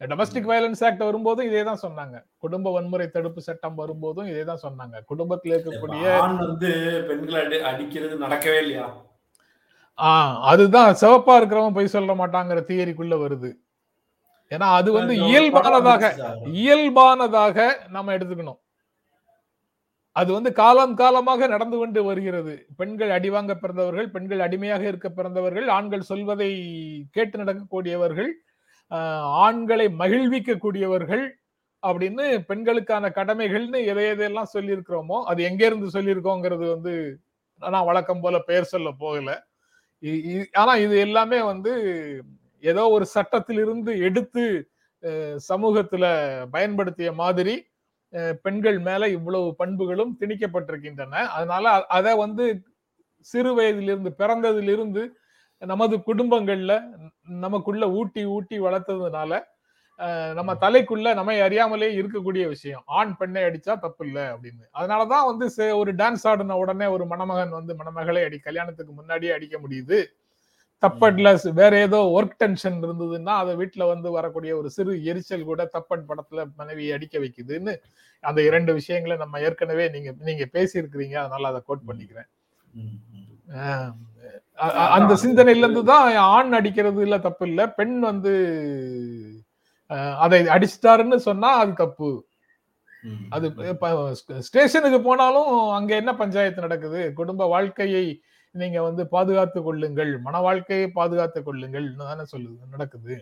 டொமஸ்டிக் வயலன்ஸ் ஆக்ட் வரும்போதும் இதே தான் சொன்னாங்க. குடும்ப வன்முறை தடுப்பு சட்டம் வரும்போதும் இதே தான் சொன்னாங்க. குடும்பத்தில் இருக்கக்கூடிய வந்து பெண்களை அடி அடிக்கிறது நடக்கவே இல்லையா? ஆஹ் அதுதான். சிவப்பா இருக்கிறவன் போய் சொல்ல மாட்டாங்கிற தியரிக்குள்ள வருது. ஏன்னா அது வந்து இயல்பானதாக. இயல்பானதாக நம்ம எடுத்துக்கணும். அது வந்து காலம் காலமாக நடந்து கொண்டு வருகிறது. பெண்கள் அடிவாங்க பிறந்தவர்கள் பெண்கள் அடிமையாக இருக்க பிறந்தவர்கள் ஆண்கள் சொல்வதை கேட்டு நடக்கக்கூடியவர்கள் ஆண்களை மகிழ்விக்கக்கூடியவர்கள் அப்படின்னு பெண்களுக்கான கடமைகள்னு எதை எதையெல்லாம் சொல்லியிருக்கிறோமோ அது எங்கேருந்து சொல்லியிருக்கோங்கிறது வந்து நான் வழக்கம் போல பெயர் சொல்ல போகல. ஆனால் ஆனா இது எல்லாமே வந்து ஏதோ ஒரு சட்டத்திலிருந்து எடுத்து சமூகத்தில் சமூகத்துல பயன்படுத்திய மாதிரி பெண்கள் மேல இவ்வளவு பண்புகளும் திணிக்கப்பட்டிருக்கின்றன. அதனால அதை வந்து சிறு வயதிலிருந்து பிறந்ததிலிருந்து நமது குடும்பங்கள்ல நமக்குள்ள ஊட்டி ஊட்டி வளர்த்ததுனால நம்ம தலைக்குள்ள நம்மை அறியாமலே இருக்கக்கூடிய விஷயம். ஆண் பெண்ணை அடிச்சா தப்பு இல்லை அப்படின்னு. அதனாலதான் வந்து ஒரு டான்ஸ் ஆடின உடனே ஒரு மணமகன் வந்து மணமகளை அடி கல்யாணத்துக்கு முன்னாடியே அடிக்க முடியுது. தப்பட்ல வேற ஏதோ ஒர்க் டென்ஷன் இருந்ததுன்னா அதை வீட்டுல வந்து வரக்கூடிய ஒரு சிறு எரிச்சல் கூட தப்பட் படத்துல மனைவியை அடிக்க வைக்குதுன்னு அந்த இரண்டு விஷயங்களை நம்ம ஏற்கனவே நீங்க நீங்க பேசியிருக்கிறீங்க. அதனால அதை கோட் பண்ணிக்கிறேன். அந்த சிந்தனையில இருந்து தான் ஆண் அடிக்கிறது இல்ல தப்பு இல்ல பெண் வந்து அதை அடிச்சிட்டாருன்னு சொன்னா அது தப்பு. அது ஸ்டேஷனுக்கு போனாலும் அங்க என்ன பஞ்சாயத்து நடக்குது? குடும்ப வாழ்க்கையை நீங்க வந்து பாதுகாத்து கொள்ளுங்கள். மன வாழ்க்கையை பாதுகாத்து கொள்ளுங்கள் தானே சொல்லுது நடக்குது.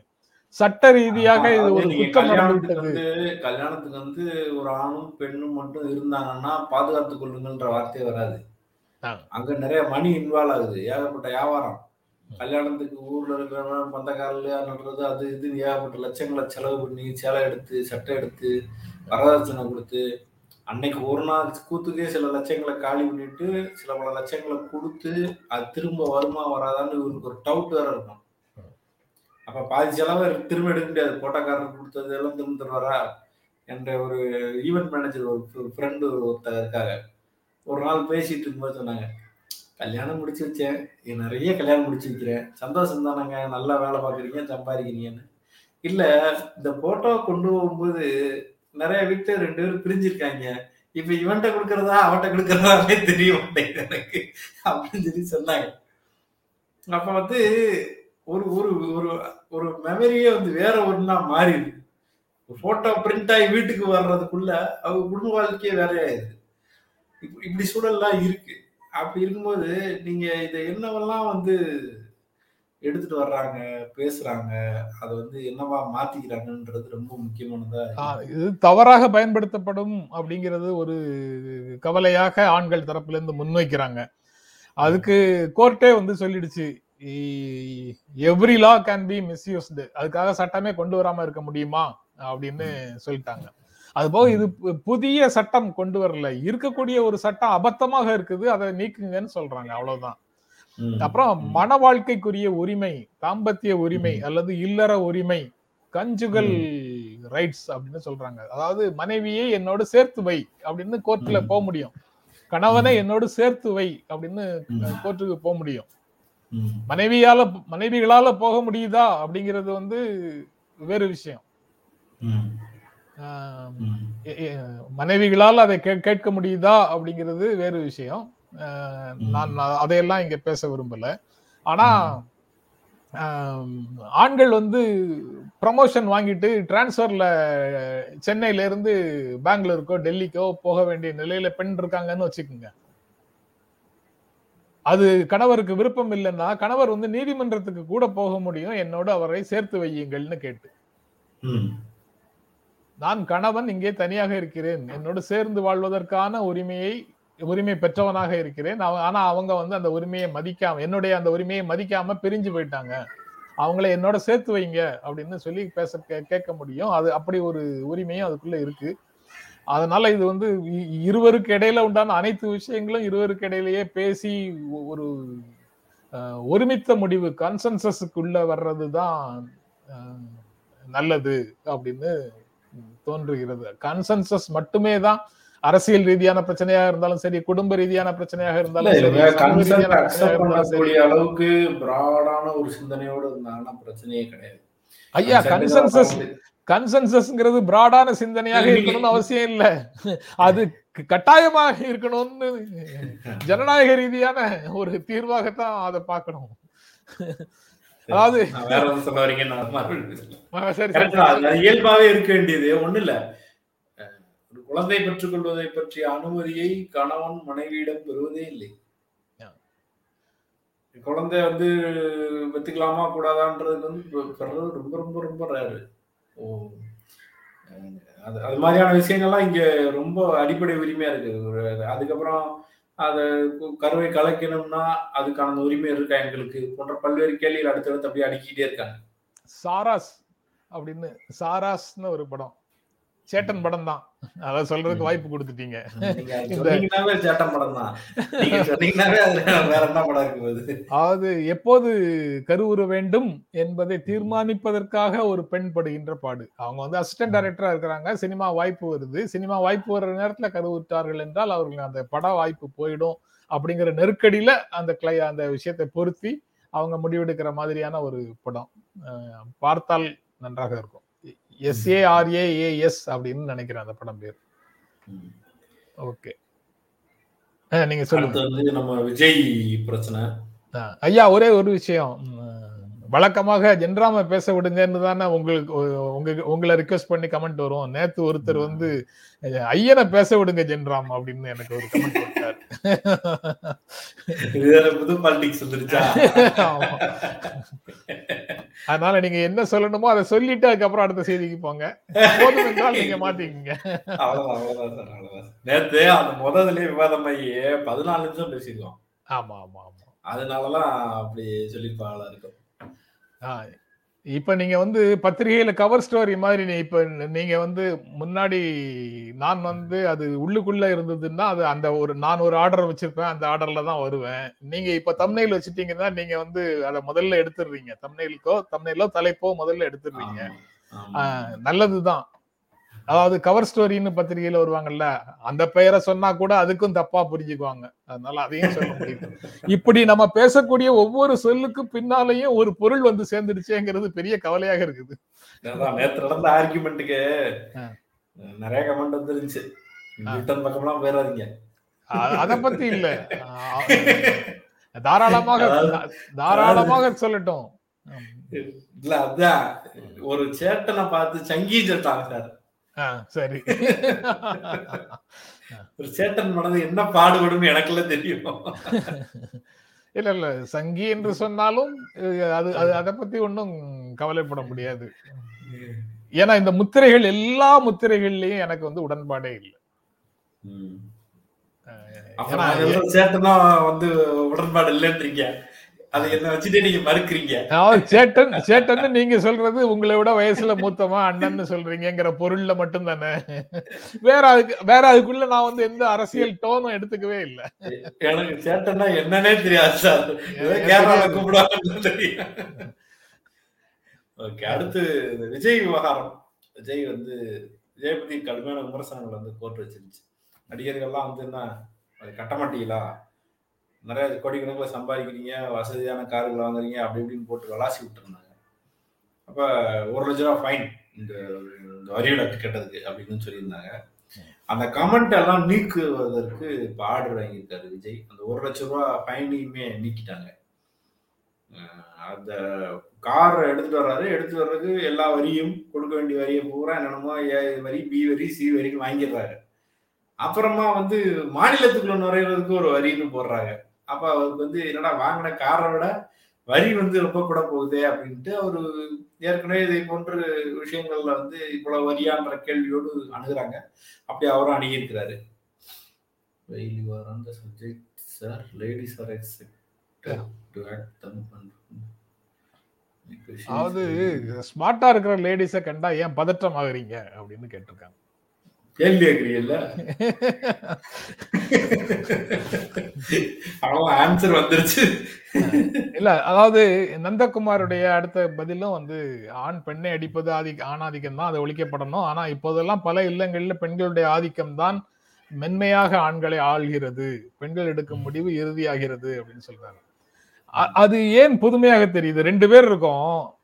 சட்ட ரீதியாக இது ஒரு குற்றம் நடந்து கல்யாணத்துக்கு வந்து கல்யாணத்துக்கு வந்து ஒரு ஆணும் பெண்ணும் மட்டும் இருந்தாங்கன்னா பாதுகாத்து கொள்ளுங்கன்ற வார்த்தையே வராது. அங்க நிறைய மணி இன்வால்வ் ஆகுது. ஏகப்பட்ட வியாபாரம். கல்யாணத்துக்கு ஊர்ல இருக்கிறவன் பந்தக்காரல நடுறது அது இதுன்னு ஏகப்பட்ட லட்சங்களை செலவு பண்ணி சேலை எடுத்து சட்டை எடுத்து வரதட்சணை கொடுத்து அன்னைக்கு ஒரு நாள் கூத்துக்கே சில லட்சங்களை காலி பண்ணிட்டு சில பல லட்சங்களை கொடுத்து அது திரும்ப வருமா வராதான்னு இவருக்கு ஒரு டவுட் வேற இருக்கும். அப்ப பாதி செலவை திரும்ப எடுக்க முடியாது. போட்டோக்காரர் கொடுத்தது எல்லாம் திரும்ப தருவாரா? என்ற ஒரு ஈவெண்ட் மேனேஜர் ஒரு ஃப்ரெண்டு ஒருத்தர் இருக்காங்க ஒரு நாள் பேசிட்டு இருக்கும்போது சொன்னாங்க கல்யாணம் முடிச்சு வச்சேன் நிறைய கல்யாணம் முடிச்சு வைக்கிறேன் சந்தோஷம் தானங்க நல்லா வேலை பார்க்குறீங்க சம்பாதிக்கிறீங்கன்னு. இல்லை இந்த போட்டோ கொண்டு போகும்போது நிறைய வீட்டில் ரெண்டு பேரும் பிரிஞ்சிருக்காங்க. இப்ப இவன்கிட்ட கொடுக்கறதா அவன்கிட்ட கொடுக்கறதாவே தெரிய மாட்டேங்குது எனக்கு அப்படின்னு சொல்லி சொன்னாங்க. அப்ப வந்து ஒரு ஒரு ஒரு ஒரு மெமரியே வந்து வேற ஒன்றா மாறிடுது. போட்டோ பிரிண்ட் ஆகி வீட்டுக்கு வர்றதுக்குள்ள அவங்க குடும்ப வாழ்க்கையே வேறையாயிருது இப்படி சூழல்லாம் இருக்கு. அப்படி இருக்கும்போது நீங்க இதை என்னவெல்லாம் வந்து எடுத்துட்டு வர்றாங்க பேசுறாங்க அதை வந்து என்னவா மாத்திக்கிறாங்கன்றது ரொம்ப முக்கியமானதா இது தவறாக பயன்படுத்தப்படும் அப்படிங்கிறது ஒரு கவலையாக ஆண்கள் தரப்புல இருந்து முன்வைக்கிறாங்க. அதுக்கு கோர்ட்டே வந்து சொல்லிடுச்சு every law can be misused அதுக்காக சட்டமே கொண்டு வராம இருக்க முடியுமா? அப்படின்னு சொல்லிட்டாங்க. அது போக இது புதிய சட்டம் கொண்டு வரல இருக்கக்கூடிய ஒரு சட்டம் அபத்தமாக இருக்குது அதை நீக்குங்கன்னு சொல்றாங்க அவ்வளவுதான். அப்புறம். மன வாழ்க்கைக்குரிய உரிமை தாம்பத்திய உரிமை. அல்லது இல்லற உரிமை கஞ்சுகல் ரைட்ஸ் அப்படின்னு சொல்றாங்க அதாவது மனைவியை என்னோடு சேர்த்து வை அப்படின்னு கோர்ட்ல. போக முடியும் கணவனை. என்னோடு சேர்த்து வை அப்படின்னு. கோர்ட்டுக்கு போக முடியும். மனைவியால மனைவிகளால போக முடியுதா அப்படிங்கிறது வந்து வேறு விஷயம் மனைவிகளால் அதை கேட்க முடியுதா அப்படிங்கிறது வேறு விஷயம். நான் அதையெல்லாம் இங்க பேச விரும்பல. ஆனா ஆண்கள் வந்து ப்ரமோஷன் வாங்கிட்டு டிரான்ஸ்ஃபர்ல சென்னையில இருந்து பெங்களூருக்கோ டெல்லிக்கோ போக வேண்டிய நிலையில பெண் இருக்காங்கன்னு வச்சுக்கோங்க. அது கணவருக்கு விருப்பம் இல்லைன்னா கணவர் வந்து நீதிமன்றத்துக்கு கூட போக முடியும். என்னோட அவரை சேர்த்து வையுங்கள்னு கேட்டு. நான் கணவன் இங்கே தனியாக இருக்கிறேன். என்னோடு சேர்ந்து வாழ்வதற்கான உரிமையை உரிமை பெற்றவனாக இருக்கிறேன். ஆனா அவங்க வந்து அந்த உரிமையை மதிக்காம என்னுடைய அந்த உரிமையை மதிக்காம பிரிஞ்சு போயிட்டாங்க. அவங்கள என்னோட சேர்த்து வைங்க அப்படின்னு சொல்லி பேச கே- கேட்க முடியும். அது அப்படி ஒரு உரிமையும் அதுக்குள்ள இருக்கு. அதனால இது வந்து இ- இருவருக்கு இடையில உண்டான அனைத்து விஷயங்களும் இருவருக்கு இடையிலேயே பேசி ஒ- ஒரு ஒருமித்த முடிவு கன்சன்சஸுக்குள்ள வர்றது தான் நல்லது அப்படின்னு தோன்றுகிறது. கன்சென்சஸ் மட்டுமே தான் அரசியல் ரீதியான பிரச்சனையா இருந்தாலும் சரி குடும்ப ரீதியான பிரச்சனையாக இருந்தாலும் பிரச்சனையாக அளவுக்கு பிராடான ஒரு சிந்தனையோட இருந்தாங்கன்னா பிரச்சனையே கிடையாது. ஐயா கன்சென்சஸ் கன்சென்சஸ்ங்கிறது பிராடான சிந்தனையாக இருக்கணும்னு அவசியம் இல்ல. அது கட்டாயமாக இருக்கணும்னு ஜனநாயக ரீதியான ஒரு தீர்வாகத்தான் அதை பார்க்கணும். அதாவது வேற எதுவும் சொல்ல வரீங்க நான் இயல்பாவே இருக்க வேண்டியது. ஒண்ணு இல்ல. ஒரு குழந்தை பெற்றுக் கொள்வதை பற்றிய அனுமதியை கணவன் மனைவியிடம் பெறுவதே இல்லை. குழந்தை வந்து பெத்துக்கலாமா கூடாதான்றது வந்து ரொம்ப ரொம்ப ரொம்ப ரேரு அது அது மாதிரியான விஷயங்கள்லாம் இங்க ரொம்ப அடிப்படை உரிமையா இருக்கு அதுக்கப்புறம் அதை கருவை கலைக்கணும்னா அதுக்கான உரிமை இருக்கா எங்களுக்கு? போன்ற பல்வேறு கேள்விகள் அடுத்தடுத்து அப்படியே அடுக்கிட்டே இருக்காங்க. சாராஸ் அப்படின்னு சாராஸ்னு ஒரு படம். சேட்டன் படம் தான் அத சொல்றதுக்கு வாய்ப்பு கொடுத்துட்டீங்க. அதாவது எப்போது கருவுற வேண்டும் என்பதை தீர்மானிப்பதற்காக ஒரு பெண் படுகின்ற பாடு. அவங்க வந்து அசிஸ்டன்ட் டைரக்டரா இருக்கிறாங்க. சினிமா வாய்ப்பு வருது. சினிமா வாய்ப்பு வர்ற நேரத்துல கருவுற்றார்கள் என்றால் அவர்களுக்கு அந்த பட வாய்ப்பு போயிடும் அப்படிங்கிற நெருக்கடியில அந்த கிளை அந்த விஷயத்தை பொருத்தி அவங்க முடிவெடுக்கிற மாதிரியான ஒரு படம். பார்த்தால் நன்றாக இருக்கும். எஸ்ஏஆர்ஏஏஎஸ் அப்படின்னு நினைக்கிறேன் அந்த படம் பேர். ஓகே. நீங்க சொல்லுங்க. நம்ம விஜய் பிரச்சனை. ஐயா ஒரே ஒரு விஷயம். வழக்கமாக ஜென்ராம பேச விடுங்கன்னு தானே உங்களுக்கு உங்க உங்களை ரிக்வெஸ்ட் பண்ணி கமெண்ட் வரும். நேத்து ஒருத்தர் வந்து ஐயனை பேச விடுங்க ஜென்ராம் அப்படின்னு எனக்கு ஒரு கமெண்ட் கொடுத்தாரு. புது பாலிடிக்ஸ் வந்துருச்சா. அதனால நீங்க என்ன சொல்லணுமோ அதை சொல்லிட்டு அதுக்கப்புறம் அடுத்த செய்திக்கு போங்க. போதும் என்றால் நீங்க மாட்டிக்கீங்க. நேத்து அந்த முதல்லயே விவாதம் ஆகி பதினாலு நிமிஷம் பேசிருக்கோம் ஆமா ஆமா ஆமா. அதனாலதான் அப்படி சொல்லியிருப்பாங்களா இருக்கும். இப்ப நீங்க வந்து பத்திரிகையில கவர் ஸ்டோரி மாதிரி இப்ப நீங்க வந்து முன்னாடி நான் வந்து அது உள்ளுக்குள்ள இருந்ததுன்னா அது அந்த ஒரு நான் ஒரு ஆர்டர் வச்சிருப்பேன் அந்த ஆர்டர்ல தான் வருவேன். நீங்க இப்ப தம்னைல் வச்சுட்டீங்கன்னா நீங்க வந்து அதை முதல்ல எடுத்துடுறீங்க. தம்னைலுக்கோ தம்னைலோ தலைப்போ முதல்ல எடுத்துடுறீங்க. நல்லதுதான். அதாவது கவர் ஸ்டோரின்னு பத்திரிகையில வருவாங்கல்ல அந்த பெயரை சொன்னா கூட அதுக்கும் தப்பா புரிஞ்சுக்குவாங்க. அதனால அதையும் சொல்ல முடியும் இப்படி நம்ம பேசக்கூடிய ஒவ்வொரு சொல்லுக்கும் பின்னாலேயும் ஒரு பொருள் வந்து சேர்ந்துடுச்சேங்கிறது பெரிய கவலையாக இருக்குது. நேத்து நடந்த ஆர்குமெண்ட்டுக்கு. நிறைய கமெண்ட் வந்துருந்துச்சு. ஆ. ரிட்டன் பக்கம்லாம் போயிடாதீங்க அத பத்தி இல்ல. தாராளமாக தாராளமாக சொல்லட்டும். இல்ல அதான் ஒரு சேட்டனை பார்த்து சங்கி சொல்லிட்டாங்க சார் சரி. ஒரு சேட்டன் மனது என்ன பாடுபடும் எனக்குலாம் தெரியும். இல்ல இல்ல. சங்கி என்று சொன்னாலும் அது அது அதை பத்தி ஒன்றும் கவலைப்பட முடியாது. ஏன்னா இந்த முத்திரைகள் எல்லா முத்திரைகள்லயும் எனக்கு வந்து உடன்பாடே இல்லை. சேட்டனா வந்து உடன்பாடு இல்லைன்றீங்க அதை என்ன வச்சுட்டு நீங்க மறுக்கிறீங்க? சேட்டன் சேட்டன் நீங்க சொல்றது உங்களை விட வயசுல மூத்தமா அண்ணன்னு சொல்றீங்கங்கிற பொருள்ல மட்டும் தானே வேற அதுக்கு வேற அதுக்குள்ள நான் வந்து எந்த அரசியல் டோனும் எடுத்துக்கவே இல்லை. எனக்கு சேட்டன்னா என்னன்னே தெரியாது சார். கேரளால தெரியாது. கூப்பிடுவாங்கன்னு தெரியும். ஓகே அடுத்து விஜய் விவகாரம். விஜய் வந்து விஜய் பத்தி கடுமையான விமர்சனங்கள் வந்து கோர்ட் வச்சிருச்சு நடிகர்கள்லாம் வந்து என்ன அது கட்ட மாட்டீங்களா? நிறைய கோடிக்கணக்கில் சம்பாதிக்கிறீங்க வசதியான கார்கள் வாங்குறீங்க அப்படி இப்படின்னு போட்டு விளாசி விட்டுருந்தாங்க. அப்போ ஒரு லட்ச ரூபா ஃபைன் இந்த இந்த வரி கெட்டதுக்கு கேட்டதுக்கு அப்படின்னு சொல்லியிருந்தாங்க. அந்த கமெண்ட் எல்லாம் நீக்குவதற்கு இப்போ ஆர்டர் வாங்கியிருக்காரு விஜய். அந்த ஒரு லட்ச ரூபா ஃபைனையுமே நீக்கிட்டாங்க. அந்த கார் எடுத்துட்டு வர்றாரு. எடுத்துட்டு வர்றதுக்கு எல்லா வரியும் கொடுக்க வேண்டிய வரியை பூரா என்னென்னமோ ஏ வரி பி வரி சி வரின்னு வாங்கிடுறாரு. அப்புறமா வந்து மாநிலத்துக்குள்ள நுழையிறதுக்கு ஒரு வரின்னு போடுறாங்க. அப்ப அவருக்கு வந்து என்னடா வாங்கின காரை விட வரி வந்து ரொம்ப கூட போகுதே அப்படின்ட்டு அவரு ஏற்கனவே இதை போன்ற விஷயங்கள்ல வந்து இவ்வளவு வரியான்ற கேள்வியோடு அணுகுறாங்க. அப்படி அவரும் அணுகியிருக்கிறாரு. on the subject, sir, ladies are expected to act thumb அதாவது ஸ்மார்ட்டா இருக்கிற லேடிஸ கண்டா ஏன் பதற்றம் ஆகுறீங்க? அப்படின்னு கேட்டிருக்காங்க. கேள்வி கேட்கிறீங்கல்ல? அவன் ஆன்சர் வந்துருச்சு. இல்ல அதாவது நந்தகுமாருடைய அடுத்த பதிலும் வந்து ஆண் பெண்ணை அடிப்பது ஆதி ஆணாதிக்கம் தான் அது ஒழிக்கப்படணும். ஆனா இப்போதெல்லாம் பல இல்லங்கள்ல பெண்களுடைய ஆதிக்கம் தான் மென்மையாக ஆண்களை ஆள்கிறது. பெண்கள் எடுக்கும் முடிவு இறுதியாகிறது அப்படின்னு சொல்றாங்க. அது ஏன் புதுமையாக தெரியுது? ரெண்டு பேர் இருக்கோம்.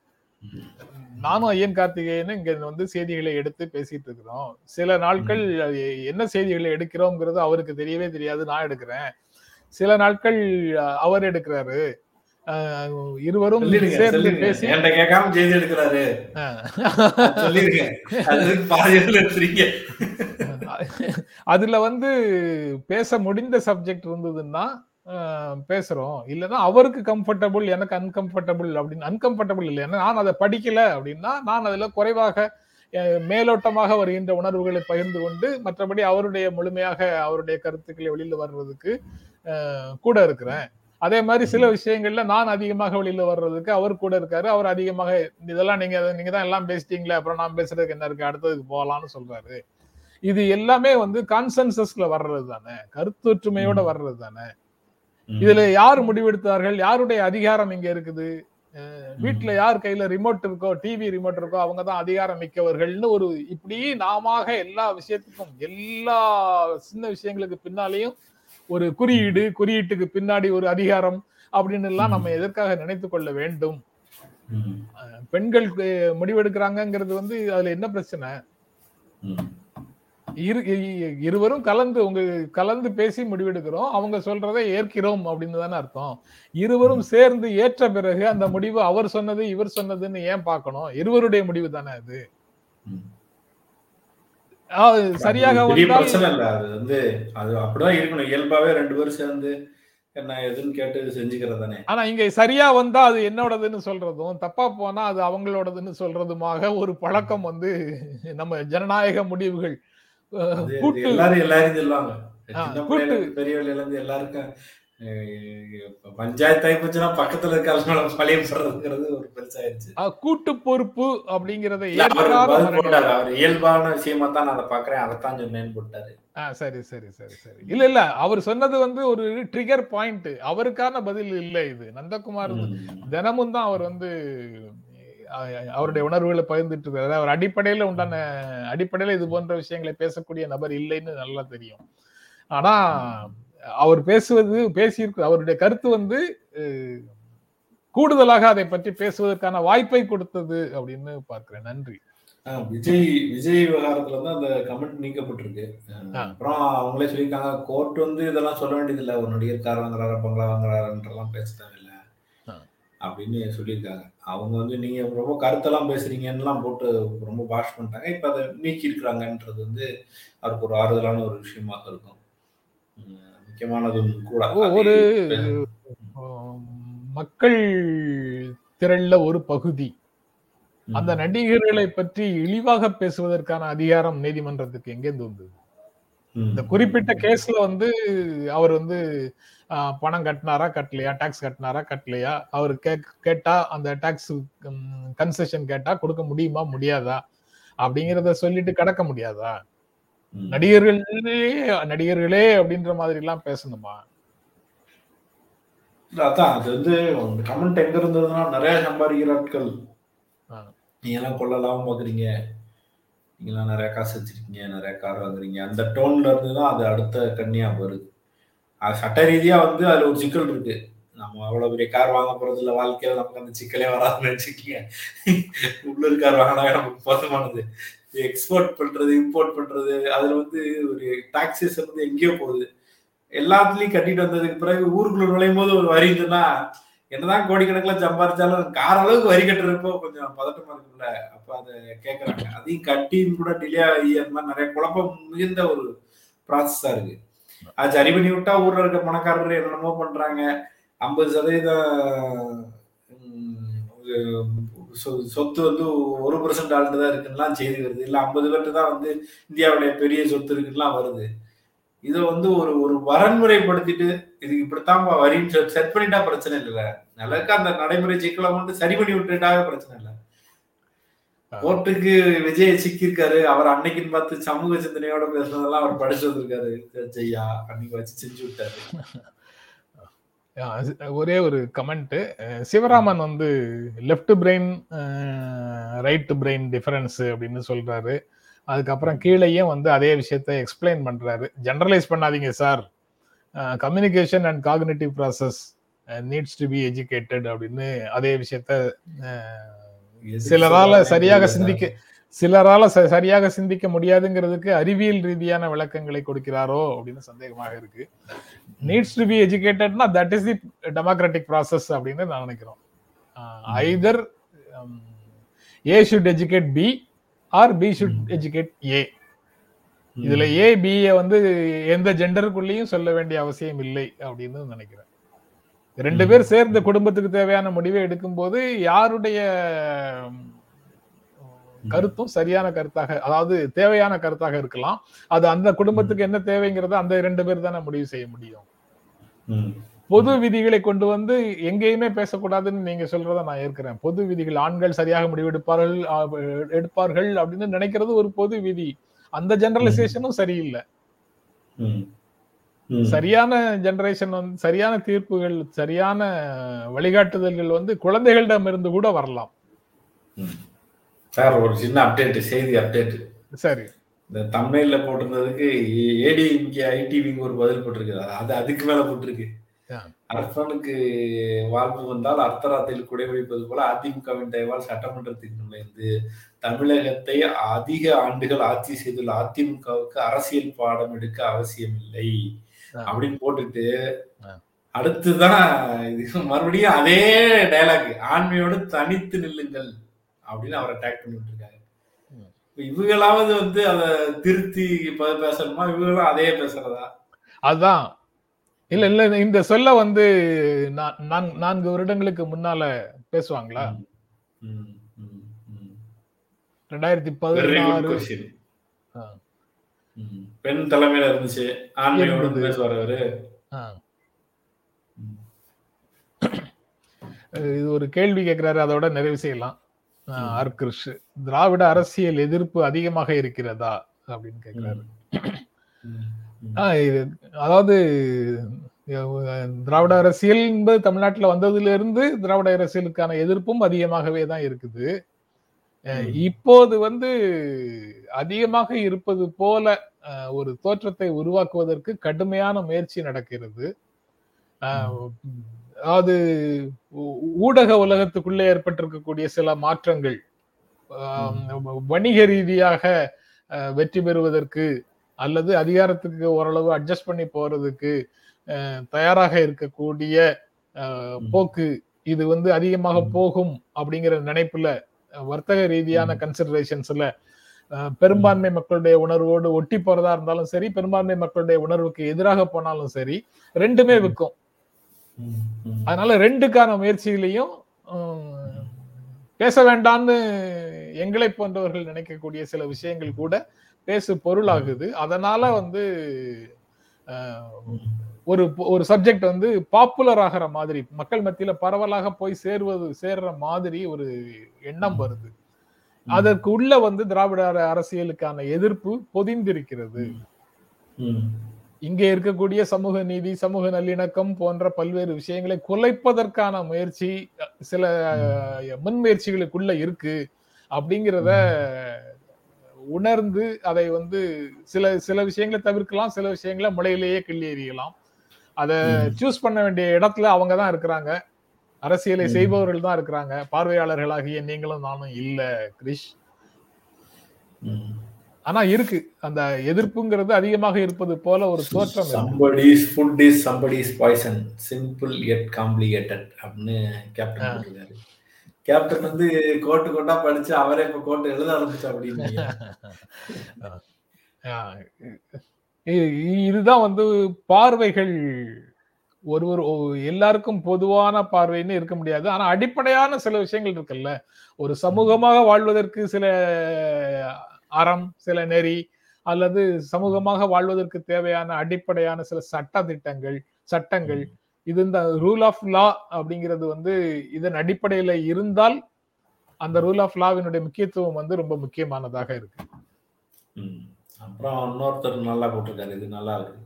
நானும் ஐயன் கார்த்திகேயனும் இங்க வந்து செய்திகளை எடுத்து பேசிட்டு இருக்கிறோம். சில நாட்கள் என்ன செய்திகளை எடுக்கிறோம்ங்கிறது அவருக்கு தெரியவே தெரியாது நான் எடுக்கிறேன். சில நாட்கள் அவர் எடுக்கிறாரு. இருவரும் சேர்ந்து பேசி கேட்காம செய்தி எடுக்கிறாரு. அதுல வந்து பேச முடிந்த சப்ஜெக்ட் இருந்ததுன்னா பேசுறோம். இல்லைன்னா அவருக்கு கம்ஃபர்டபுள் எனக்கு அன்கம்ஃபர்டபுள் அப்படின்னு அன்கம்ஃபர்டபுள் இல்லை. ஏன்னா நான் அதை படிக்கல அப்படின்னா நான் அதுல குறைவாக மேலோட்டமாக வருகின்ற உணர்வுகளை பகிர்ந்து கொண்டு மற்றபடி அவருடைய முழுமையாக அவருடைய கருத்துக்களை வெளியில வர்றதுக்கு கூட இருக்கிறேன். அதே மாதிரி சில விஷயங்கள்ல நான் அதிகமாக வெளியில வர்றதுக்கு அவர் கூட இருக்காரு. அவர் அதிகமாக இதெல்லாம் நீங்க நீங்க தான் எல்லாம் பேசிட்டீங்களே அப்புறம் நான் பேசுறதுக்கு என்ன இருக்கு? அடுத்ததுக்கு போகலாம்னு சொல்றாரு. இது எல்லாமே வந்து கான்சென்சஸ்ல வர்றது தானே கருத்தொற்றுமையோட வர்றது தானே. இதுல யார் முடிவெடுத்தார்கள்? யாருடைய அதிகாரம் இங்க இருக்குது? வீட்ல யார் கையில ரிமோட் இருக்கோ டிவி ரிமோட் இருக்கோ அவங்க தான் அதிகாரம் மிக்கவர்கள்னு ஒரு இப்படி நாமாக எல்லா விஷயத்துக்கும் எல்லா சின்ன விஷயங்களுக்கு பின்னாலேயும் ஒரு குறியீடு குறியீட்டுக்கு பின்னாடி ஒரு அதிகாரம் அப்படின்னு எல்லாம் நம்ம எதற்காக நினைத்து கொள்ள வேண்டும். பெண்கள் அஹ், முடிவெடுக்கிறாங்கங்கிறது வந்து அதுல என்ன பிரச்சனை. இரு இருவரும் கலந்து உங்க கலந்து பேசி முடிவெடுக்கிறோம். அவங்க சொல்றதை ஏற்கிறோம் அப்படின்னு தானே அர்த்தம். இருவரும் சேர்ந்து ஏற்ற பிறகு அந்த முடிவு அவர் சொன்னது இவர் சொன்னதுன்னு ஏன் பார்க்கணும்? இருவருடைய முடிவு தானே அது. சரியாக பிரச்சனை இல்ல. அது வந்து அது அப்படிதான் இருக்கணும். இயல்பாவே ரெண்டு பேரும் சேர்ந்து என்ன எதுன்னு கேட்டு செஞ்சுக்கிறது தானே. ஆனா இங்க சரியா வந்தா அது என்னோடதுன்னு சொல்றதும் தப்பா போனா அது அவங்களோடதுன்னு சொல்றதுமாக ஒரு பழக்கம் வந்து நம்ம ஜனநாயக முடிவுகள். எல்லாரும் எல்லாரும் சொல்லுவாங்க எல்லாருக்கும் பக்கத்துல இருக்க பழைய போடுறதுங்கிறது ஒரு பெருசாயிருச்சு அஹ், கூட்டு பொறுப்பு அப்படிங்கறத அவர் இயல்பான விஷயமா தான் நான் அதை பாக்குறேன் அதைத்தான் சொன்னேன்னு போட்டாரு. சரி சரி சரி சரி. இல்ல இல்ல அவர் சொன்னது வந்து ஒரு ட்ரிகர் பாயிண்ட் அவருக்கான பதில் இல்ல இது. நந்தகுமார். தினமும் தான் அவர் வந்து அவருடைய உணர்வுகளை பகிர்ந்துட்டு இருக்காரு அவர் அடிப்படையில உண்டான அடிப்படையில இது போன்ற விஷயங்களை பேசக்கூடிய நபர் இல்லைன்னு நல்லா தெரியும். ஆனா அவர் பேசுவது பேசியிருக்கு அவருடைய கருத்து வந்து கூடுதலாக அதை பற்றி பேசுவதற்கான வாய்ப்பை கொடுத்தது அப்படின்னு பார்க்கிறேன். நன்றி. விஜய் விஜய் விவகாரத்துல வந்து அந்த கமெண்ட் நீக்கப்பட்டிருக்கு. அப்புறம் அவங்களே சொல்லியிருக்காங்க கோர்ட் வந்து இதெல்லாம் சொல்ல வேண்டியதில்லை. ஒரு நடிகர் கார் வாங்குறாரு பங்களா வாங்குறாருன்றலாம் பேச தேவையில்ல. அப்படின்னு சொல்லியிருக்காங்க. அவங்க வந்து நீங்க ரொம்ப கருத்தெல்லாம் பேசுறீங்கன்னுலாம் போட்டு ரொம்ப பாஷ் பண்ணிட்டாங்க. இப்ப அதை நீக்கி இருக்கிறாங்கன்றது வந்து அவருக்கு ஒரு ஆறுதலான ஒரு விஷயமா இருக்கும். முக்கியமானதும் கூட. ஒரு மக்கள் திரள்ல ஒரு பகுதி. அந்த நடிகர்களை பற்றி இழிவாக பேசுவதற்கான அதிகாரம் நீதிமன்றத்துக்கு எங்கேருந்து வந்தது. இந்த குறிப்பிட்ட கேஸ்ல வந்து அவர் வந்து பணம் கட்டினாரா கட்டலையா? டாக்ஸ் கட்டினாரா கட்டலையா? அவர் கேட்டா அந்த டாக்ஸ் கன்செஷன் கேட்டா கொடுக்க முடியுமா? முடியாதா? அப்படிங்கறத சொல்லிட்டு கடக்க முடியாதா. நடிகர்களே நடிகர்களே அப்படின்ற மாதிரி எல்லாம் பேசணுமா அதான் அது வந்து கமெண்ட் எங்க இருந்ததுன்னா நிறைய சம்பாதிக்கிற ஆட்கள். நீங்க எல்லாம் கொள்ள லாபம் பாக்குறீங்க நீங்களாம் நிறைய காசு வச்சிருக்கீங்க நிறைய கார் வாங்குறீங்க. அந்த டோன்ல இருந்து தான் அது அடுத்த கண்ணியா வருது அது சட்ட ரீதியா வந்து அதுல ஒரு சிக்கல் இருக்கு. நம்ம அவ்வளவு பெரிய கார் வாங்க போறது இல்ல வாழ்க்கையில நமக்கு அந்த சிக்கலே வராதுன்னு வச்சுக்கீங்க உள்ளூர் கார் வாங்கினாவே நமக்கு போதுமானது எக்ஸ்போர்ட் பண்றது இம்போர்ட் பண்றது அதுல வந்து ஒரு டாக்ஸஸ் வந்து எங்கேயோ போகுது. எல்லாத்துலயும் கட்டிட்டு வந்ததுக்கு பிறகு ஊருக்குள்ள நுழையும் போது ஒரு வரி இருந்துன்னா என்னதான் கோடிக்கணக்கில் சம்பாதிச்சாலும் கார அளவுக்கு வரி கட்டுறப்போ கொஞ்சம் பதட்டமா இருக்குல்ல அப்ப அதை கேட்கறாங்க அதையும் கட்டியும் கூட டிலே ஆகி அந்த மாதிரி நிறைய குழப்பம் மிகுந்த ஒரு ப்ராசஸா இருக்கு. அது சரி பண்ணி விட்டா ஊர்ல இருக்க பணக்காரர் என்னென்னமோ பண்றாங்க. ஐம்பது சதவீதம் சொ- சொத்து வந்து ஒரு பர்சன்ட் ஆள்கிட்ட தான் இருக்குன்னுலாம் செய்தி வருது. இல்ல ஐம்பது பேர்ட்டு தான் வந்து இந்தியாவுடைய பெரிய சொத்து இருக்குன்னுலாம் வருது. இதை வந்து ஒரு ஒரு வரன்முறைப்படுத்திட்டு இதுக்கு இப்படித்தான் வரின்னு செட் பண்ணிட்டா பிரச்சனை இல்லை. நல்லா அந்த நடைமுறை சிக்கலை மட்டும் சரி பண்ணி விட்டுட்டாவே பிரச்சனை இல்லை. கோர்ட்டுக்கு விஜய் சிக்கியிருக்காரு. அவர் அன்னைக்குன்னு பார்த்து சமூக சிந்தனையோட பேசுனதெல்லாம் அவர் படிச்சு வந்திருக்காரு. ஜெய்யா அன்னைக்கு வச்சு செஞ்சு விட்டாரு. ஒரே ஒரு கமெண்ட் சிவராமன் வந்து left brain right brain difference அப்படின்னு சொல்றாரு. அதுக்கப்புறம் கீழேயும் வந்து அதே விஷயத்த எக்ஸ்பிளைன் பண்றாரு. ஜெனரலைஸ் பண்ணாதீங்க sir communication and cognitive process needs to be educated அப்படின்னு அதே விஷயத்த சிலரால சரியாக சிந்திக்க சிலரால சரியாக சிந்திக்க முடியாதுங்கிறதுக்கு அறிவியல் ரீதியான விளக்கங்களை கொடுக்கிறாரோ அப்படின்னு சந்தேகமாக இருக்கு. Needs to be எஜுகேட்டட்னா that is the democratic process அப்படின்னு நான் நினைக்கிறோம். Either A should educate B or B should educate A இதுல ஏ பிஏ வந்து எந்த ஜெண்டருக்குள்ளேயும் சொல்ல வேண்டிய அவசியம் இல்லை அப்படின்னு நினைக்கிறேன். ரெண்டு பேர் சேர்ந்த குடும்பத்துக்கு தேவையான முடிவை எடுக்கும்போது யாருடைய கருத்தும் சரியான கருத்தாக அதாவது தேவையான கருத்தாக இருக்கலாம். அது அந்த குடும்பத்துக்கு என்ன தேவைங்கிறத அந்த இரண்டு பேர் தானே முடிவு செய்ய முடியும். பொது விதிகளை கொண்டு வந்து எங்கேயுமே பேசக்கூடாதுன்னு நீங்க சொல்றத நான் ஏற்கிறேன். பொது விதிகள் ஆண்கள் சரியாக முடிவெடுப்பார்கள் எடுப்பார்கள் அப்படின்னு நினைக்கிறது ஒரு பொது விதி. அந்த ஜெனரலைசேஷனும் சரியில்லை. சரியான ஜெனரேஷன் வந்து சரியான தீர்ப்புகள் சரியான வழிகாட்டுதல்கள் வந்து குழந்தைகளிடம் இருந்து கூட வரலாம். சார் ஒரு சின்ன அப்டேட் செய்தி அப்டேட் சரி இந்த தமிழ்ல போட்டிருந்ததுக்கு ஏடி இங்க ஐடிவிங்க ஒரு பதில் போட்டிருக்கு அது அதுக்கு மேல போட்டிருக்கு ஆ. அரசனுக்கு வாழ்வு வந்தால் அர்த்தராத்தில் குடைபிடிப்பது போல அதிமுகவின் தயவால் சட்டமன்றத்துக்கு நுழைந்து தமிழகத்தை அதிக ஆண்டுகள் ஆட்சி செய்துள்ள அதிமுகவுக்கு அரசியல் பாடம் எடுக்க அவசியம் இல்லை ஆ. அப்படின்னு போட்டுட்டு. அடுத்துதான் இது மறுபடியும் அதே டயலாக் ஆண்மையோடு தனித்து நில்லுங்கள் அப்படின்னு அவரை அட்டாக் பண்ணிட்டு இருக்காங்க இவங்களாவது வந்து அதை திருத்தி பேசணுமா? இவங்களும் அதே பேசுறதா? அதான் இல்ல இல்ல இந்த சொல்ல வந்து நான் நான்- நான்கு வருடங்களுக்கு முன்னால பேசுவாங்களா. ரெண்டாயிரத்தி பதினாறு. பெண் தலைமையில இருந்துச்சு. ஆண்மையோடு. பேசுவார் அவரு. இது ஒரு கேள்வி கேட்கிறாரு அதோட நிறைவு செய்யலாம். ஆ, ம். ஆர் கிருஷ் திராவிட அரசியல் எதிர்ப்பு அதிகமாக இருக்கிறதா? அப்படின்னு கேட்கிறாரு இது அதாவது திராவிட அரசியல் என்பது தமிழ்நாட்டுல வந்ததுல இருந்து திராவிட அரசியலுக்கான எதிர்ப்பும் அதிகமாகவே தான் இருக்குது. இப்போது வந்து அதிகமாக இருப்பது போல ஒரு தோற்றத்தை உருவாக்குவதற்கு கடுமையான முயற்சி நடக்கிறது அதாவது ஊ- ஊடக உலகத்துக்குள்ளே ஏற்பட்டிருக்கக்கூடிய சில மாற்றங்கள் வணிக ரீதியாக வெற்றி பெறுவதற்கு அல்லது அதிகாரத்துக்கு ஓரளவு அட்ஜஸ்ட் பண்ணி போறதுக்கு தயாராக இருக்கக்கூடிய. போக்கு இது வந்து அதிகமாக. போகும் அப்படிங்கிற நினைப்புல வர்த்தக ரீதியான. கன்சிடரேஷன்ஸ்ல பெரும்பான்மை மக்களுடைய உணர்வோடு ஒட்டி போறதா இருந்தாலும் சரி பெரும்பான்மை மக்களுடைய உணர்வுக்கு எதிராக போனாலும் சரி ரெண்டுமே. விற்கும். அதனால ரெண்டுக்கான முயற்சிகளையும் பேச வேண்டாம்னு எங்களை போன்றவர்கள் நினைக்கக்கூடிய சில விஷயங்கள் கூட பேசு பொருளாகுது அதனால வந்து ஒரு ஒரு சப்ஜெக்ட் வந்து பாப்புலர் ஆகிற மாதிரி மக்கள் மத்தியில பரவலாக போய் சேருவது சேர்ற மாதிரி ஒரு எண்ணம் வருது. அதற்கு உள்ள வந்து திராவிட அர- அரசியலுக்கான எதிர்ப்பு பொதிந்திருக்கிறது. இங்கே இருக்கக்கூடிய சமூக நீதி சமூக நல்லிணக்கம் போன்ற பல்வேறு விஷயங்களை குலைப்பதற்கான முயற்சி சில முன்முயற்சிகளுக்குள்ள இருக்கு அப்படிங்கிறத உணர்ந்து அதை வந்து சில சில விஷயங்களை தவிர்க்கலாம் சில விஷயங்களை முளையிலேயே கிள்ளி எறியலாம். அதை. சூஸ் பண்ண வேண்டிய இடத்துல அவங்க தான் இருக்கிறாங்க அரசியலை. செய்பவர்கள் தான் இருக்கிறாங்க பார்வையாளர்களாகிய நீங்களும் நானும் இல்ல கிரிஷ் ம். ஆனா இருக்கு அந்த எதிர்ப்புங்கிறது அதிகமாக இருப்பது போல ஒரு தோற்றம் இருக்கு. somebody's food is somebody's poison simple yet complicated அப்படின்னு கேப்டன் ஆ. போட்டிருக்காரு கேப்டன் வந்து கோட்டு கோட்டா படிச்சு அவரே இப்ப கோட்டு எழுத ஆரம்பிச்சா அப்படின்னு இதுதான் வந்து பார்வைகள். ஒருவர் எல்லாருக்கும் பொதுவான பார்வைன்னு இருக்க முடியாது. ஆனா அடிப்படையான சில விஷயங்கள் இருக்குல்ல. ஒரு சமூகமாக வாழ்வதற்கு சில அறம் சில நெறி அல்லது சமூகமாக வாழ்வதற்கு தேவையான அடிப்படையான சில சட்ட திட்டங்கள் சட்டங்கள் இது இந்த ரூல் ஆஃப் லா அப்படிங்கிறது வந்து இதன் அடிப்படையில இருந்தால் அந்த ரூல் ஆஃப் லாவினுடைய முக்கியத்துவம் வந்து ரொம்ப முக்கியமானதாக இருக்கு. அப்புறம் இன்னொருத்தர் நல்லா போட்டிருக்காரு இது நல்லா இருக்கு.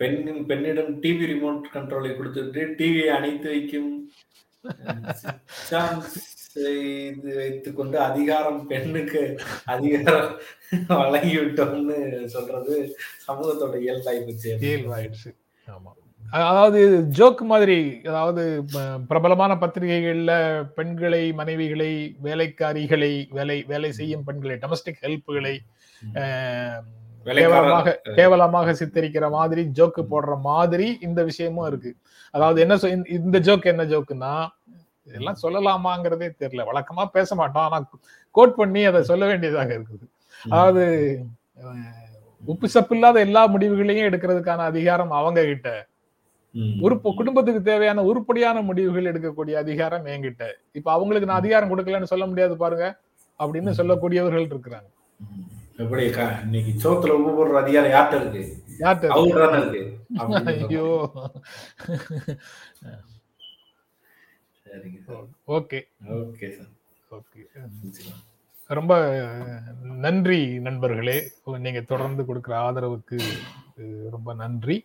பெண்ணின் பெண்ணிடம் டிவி ரிமோட் கண்ட்ரோலை கொடுத்துட்டு டிவியை அணைத்து வைக்கும். செய்து வைத்துக் கொண்டு அதிகாரம் பெண்ணுக்கு அதிகாரம் வழங்கி விட்டோம்னு சொல்றது சமூகத்தோட இயல்பாய் போச்சு இயல்பாயிடுச்சு. ஆமா. அதாவது ஜோக் மாதிரி அதாவது பிரபலமான பத்திரிகைகள்ல பெண்களை மனைவிகளை வேலைக்காரிகளை வேலை வேலை செய்யும் பெண்களை டொமஸ்டிக் ஹெல்ப்புகளை. கேவலமாக கேவலமாக சித்தரிக்கிற மாதிரி ஜோக்கு போடுற மாதிரி இந்த விஷயமும் இருக்கு. அதாவது என்ன சொ- இந்த- ஜோக் என்ன ஜோக்குன்னா இதெல்லாம் சொல்லலாமாங்கிறதே தெரியல. வழக்கமா பேச மாட்டோம். ஆனா கோட் பண்ணி அதை சொல்ல வேண்டியதாக இருக்குது. அதாவது உப்பு சப்பு இல்லாத எல்லா முடிவுகளையும் எடுக்கிறதுக்கான அதிகாரம் அவங்க கிட்ட. உறுப்பு குடும்பத்துக்கு தேவையான உருப்படியான முடிவுகள் எடுக்கக்கூடிய அதிகாரம் என்கிட்ட. இப்ப அவங்களுக்கு நான் அதிகாரம் கொடுக்கலன்னு சொல்ல முடியாது பாருங்க அப்படின்னு சொல்லக்கூடியவர்கள் இருக்கிறாங்க. எப்படி இன்னைக்கு சோத்துல உப்பு போடுற அதிகாரம் யார்கிட்ட இருக்கு? யார்கிட்ட இருக்கு? ஐயோ. ஓகே. Okay sir. ஓகே. ரொம்ப நன்றி நண்பர்களே. நீங்க தொடர்ந்து கொடுக்கிற ஆதரவுக்கு ரொம்ப நன்றி.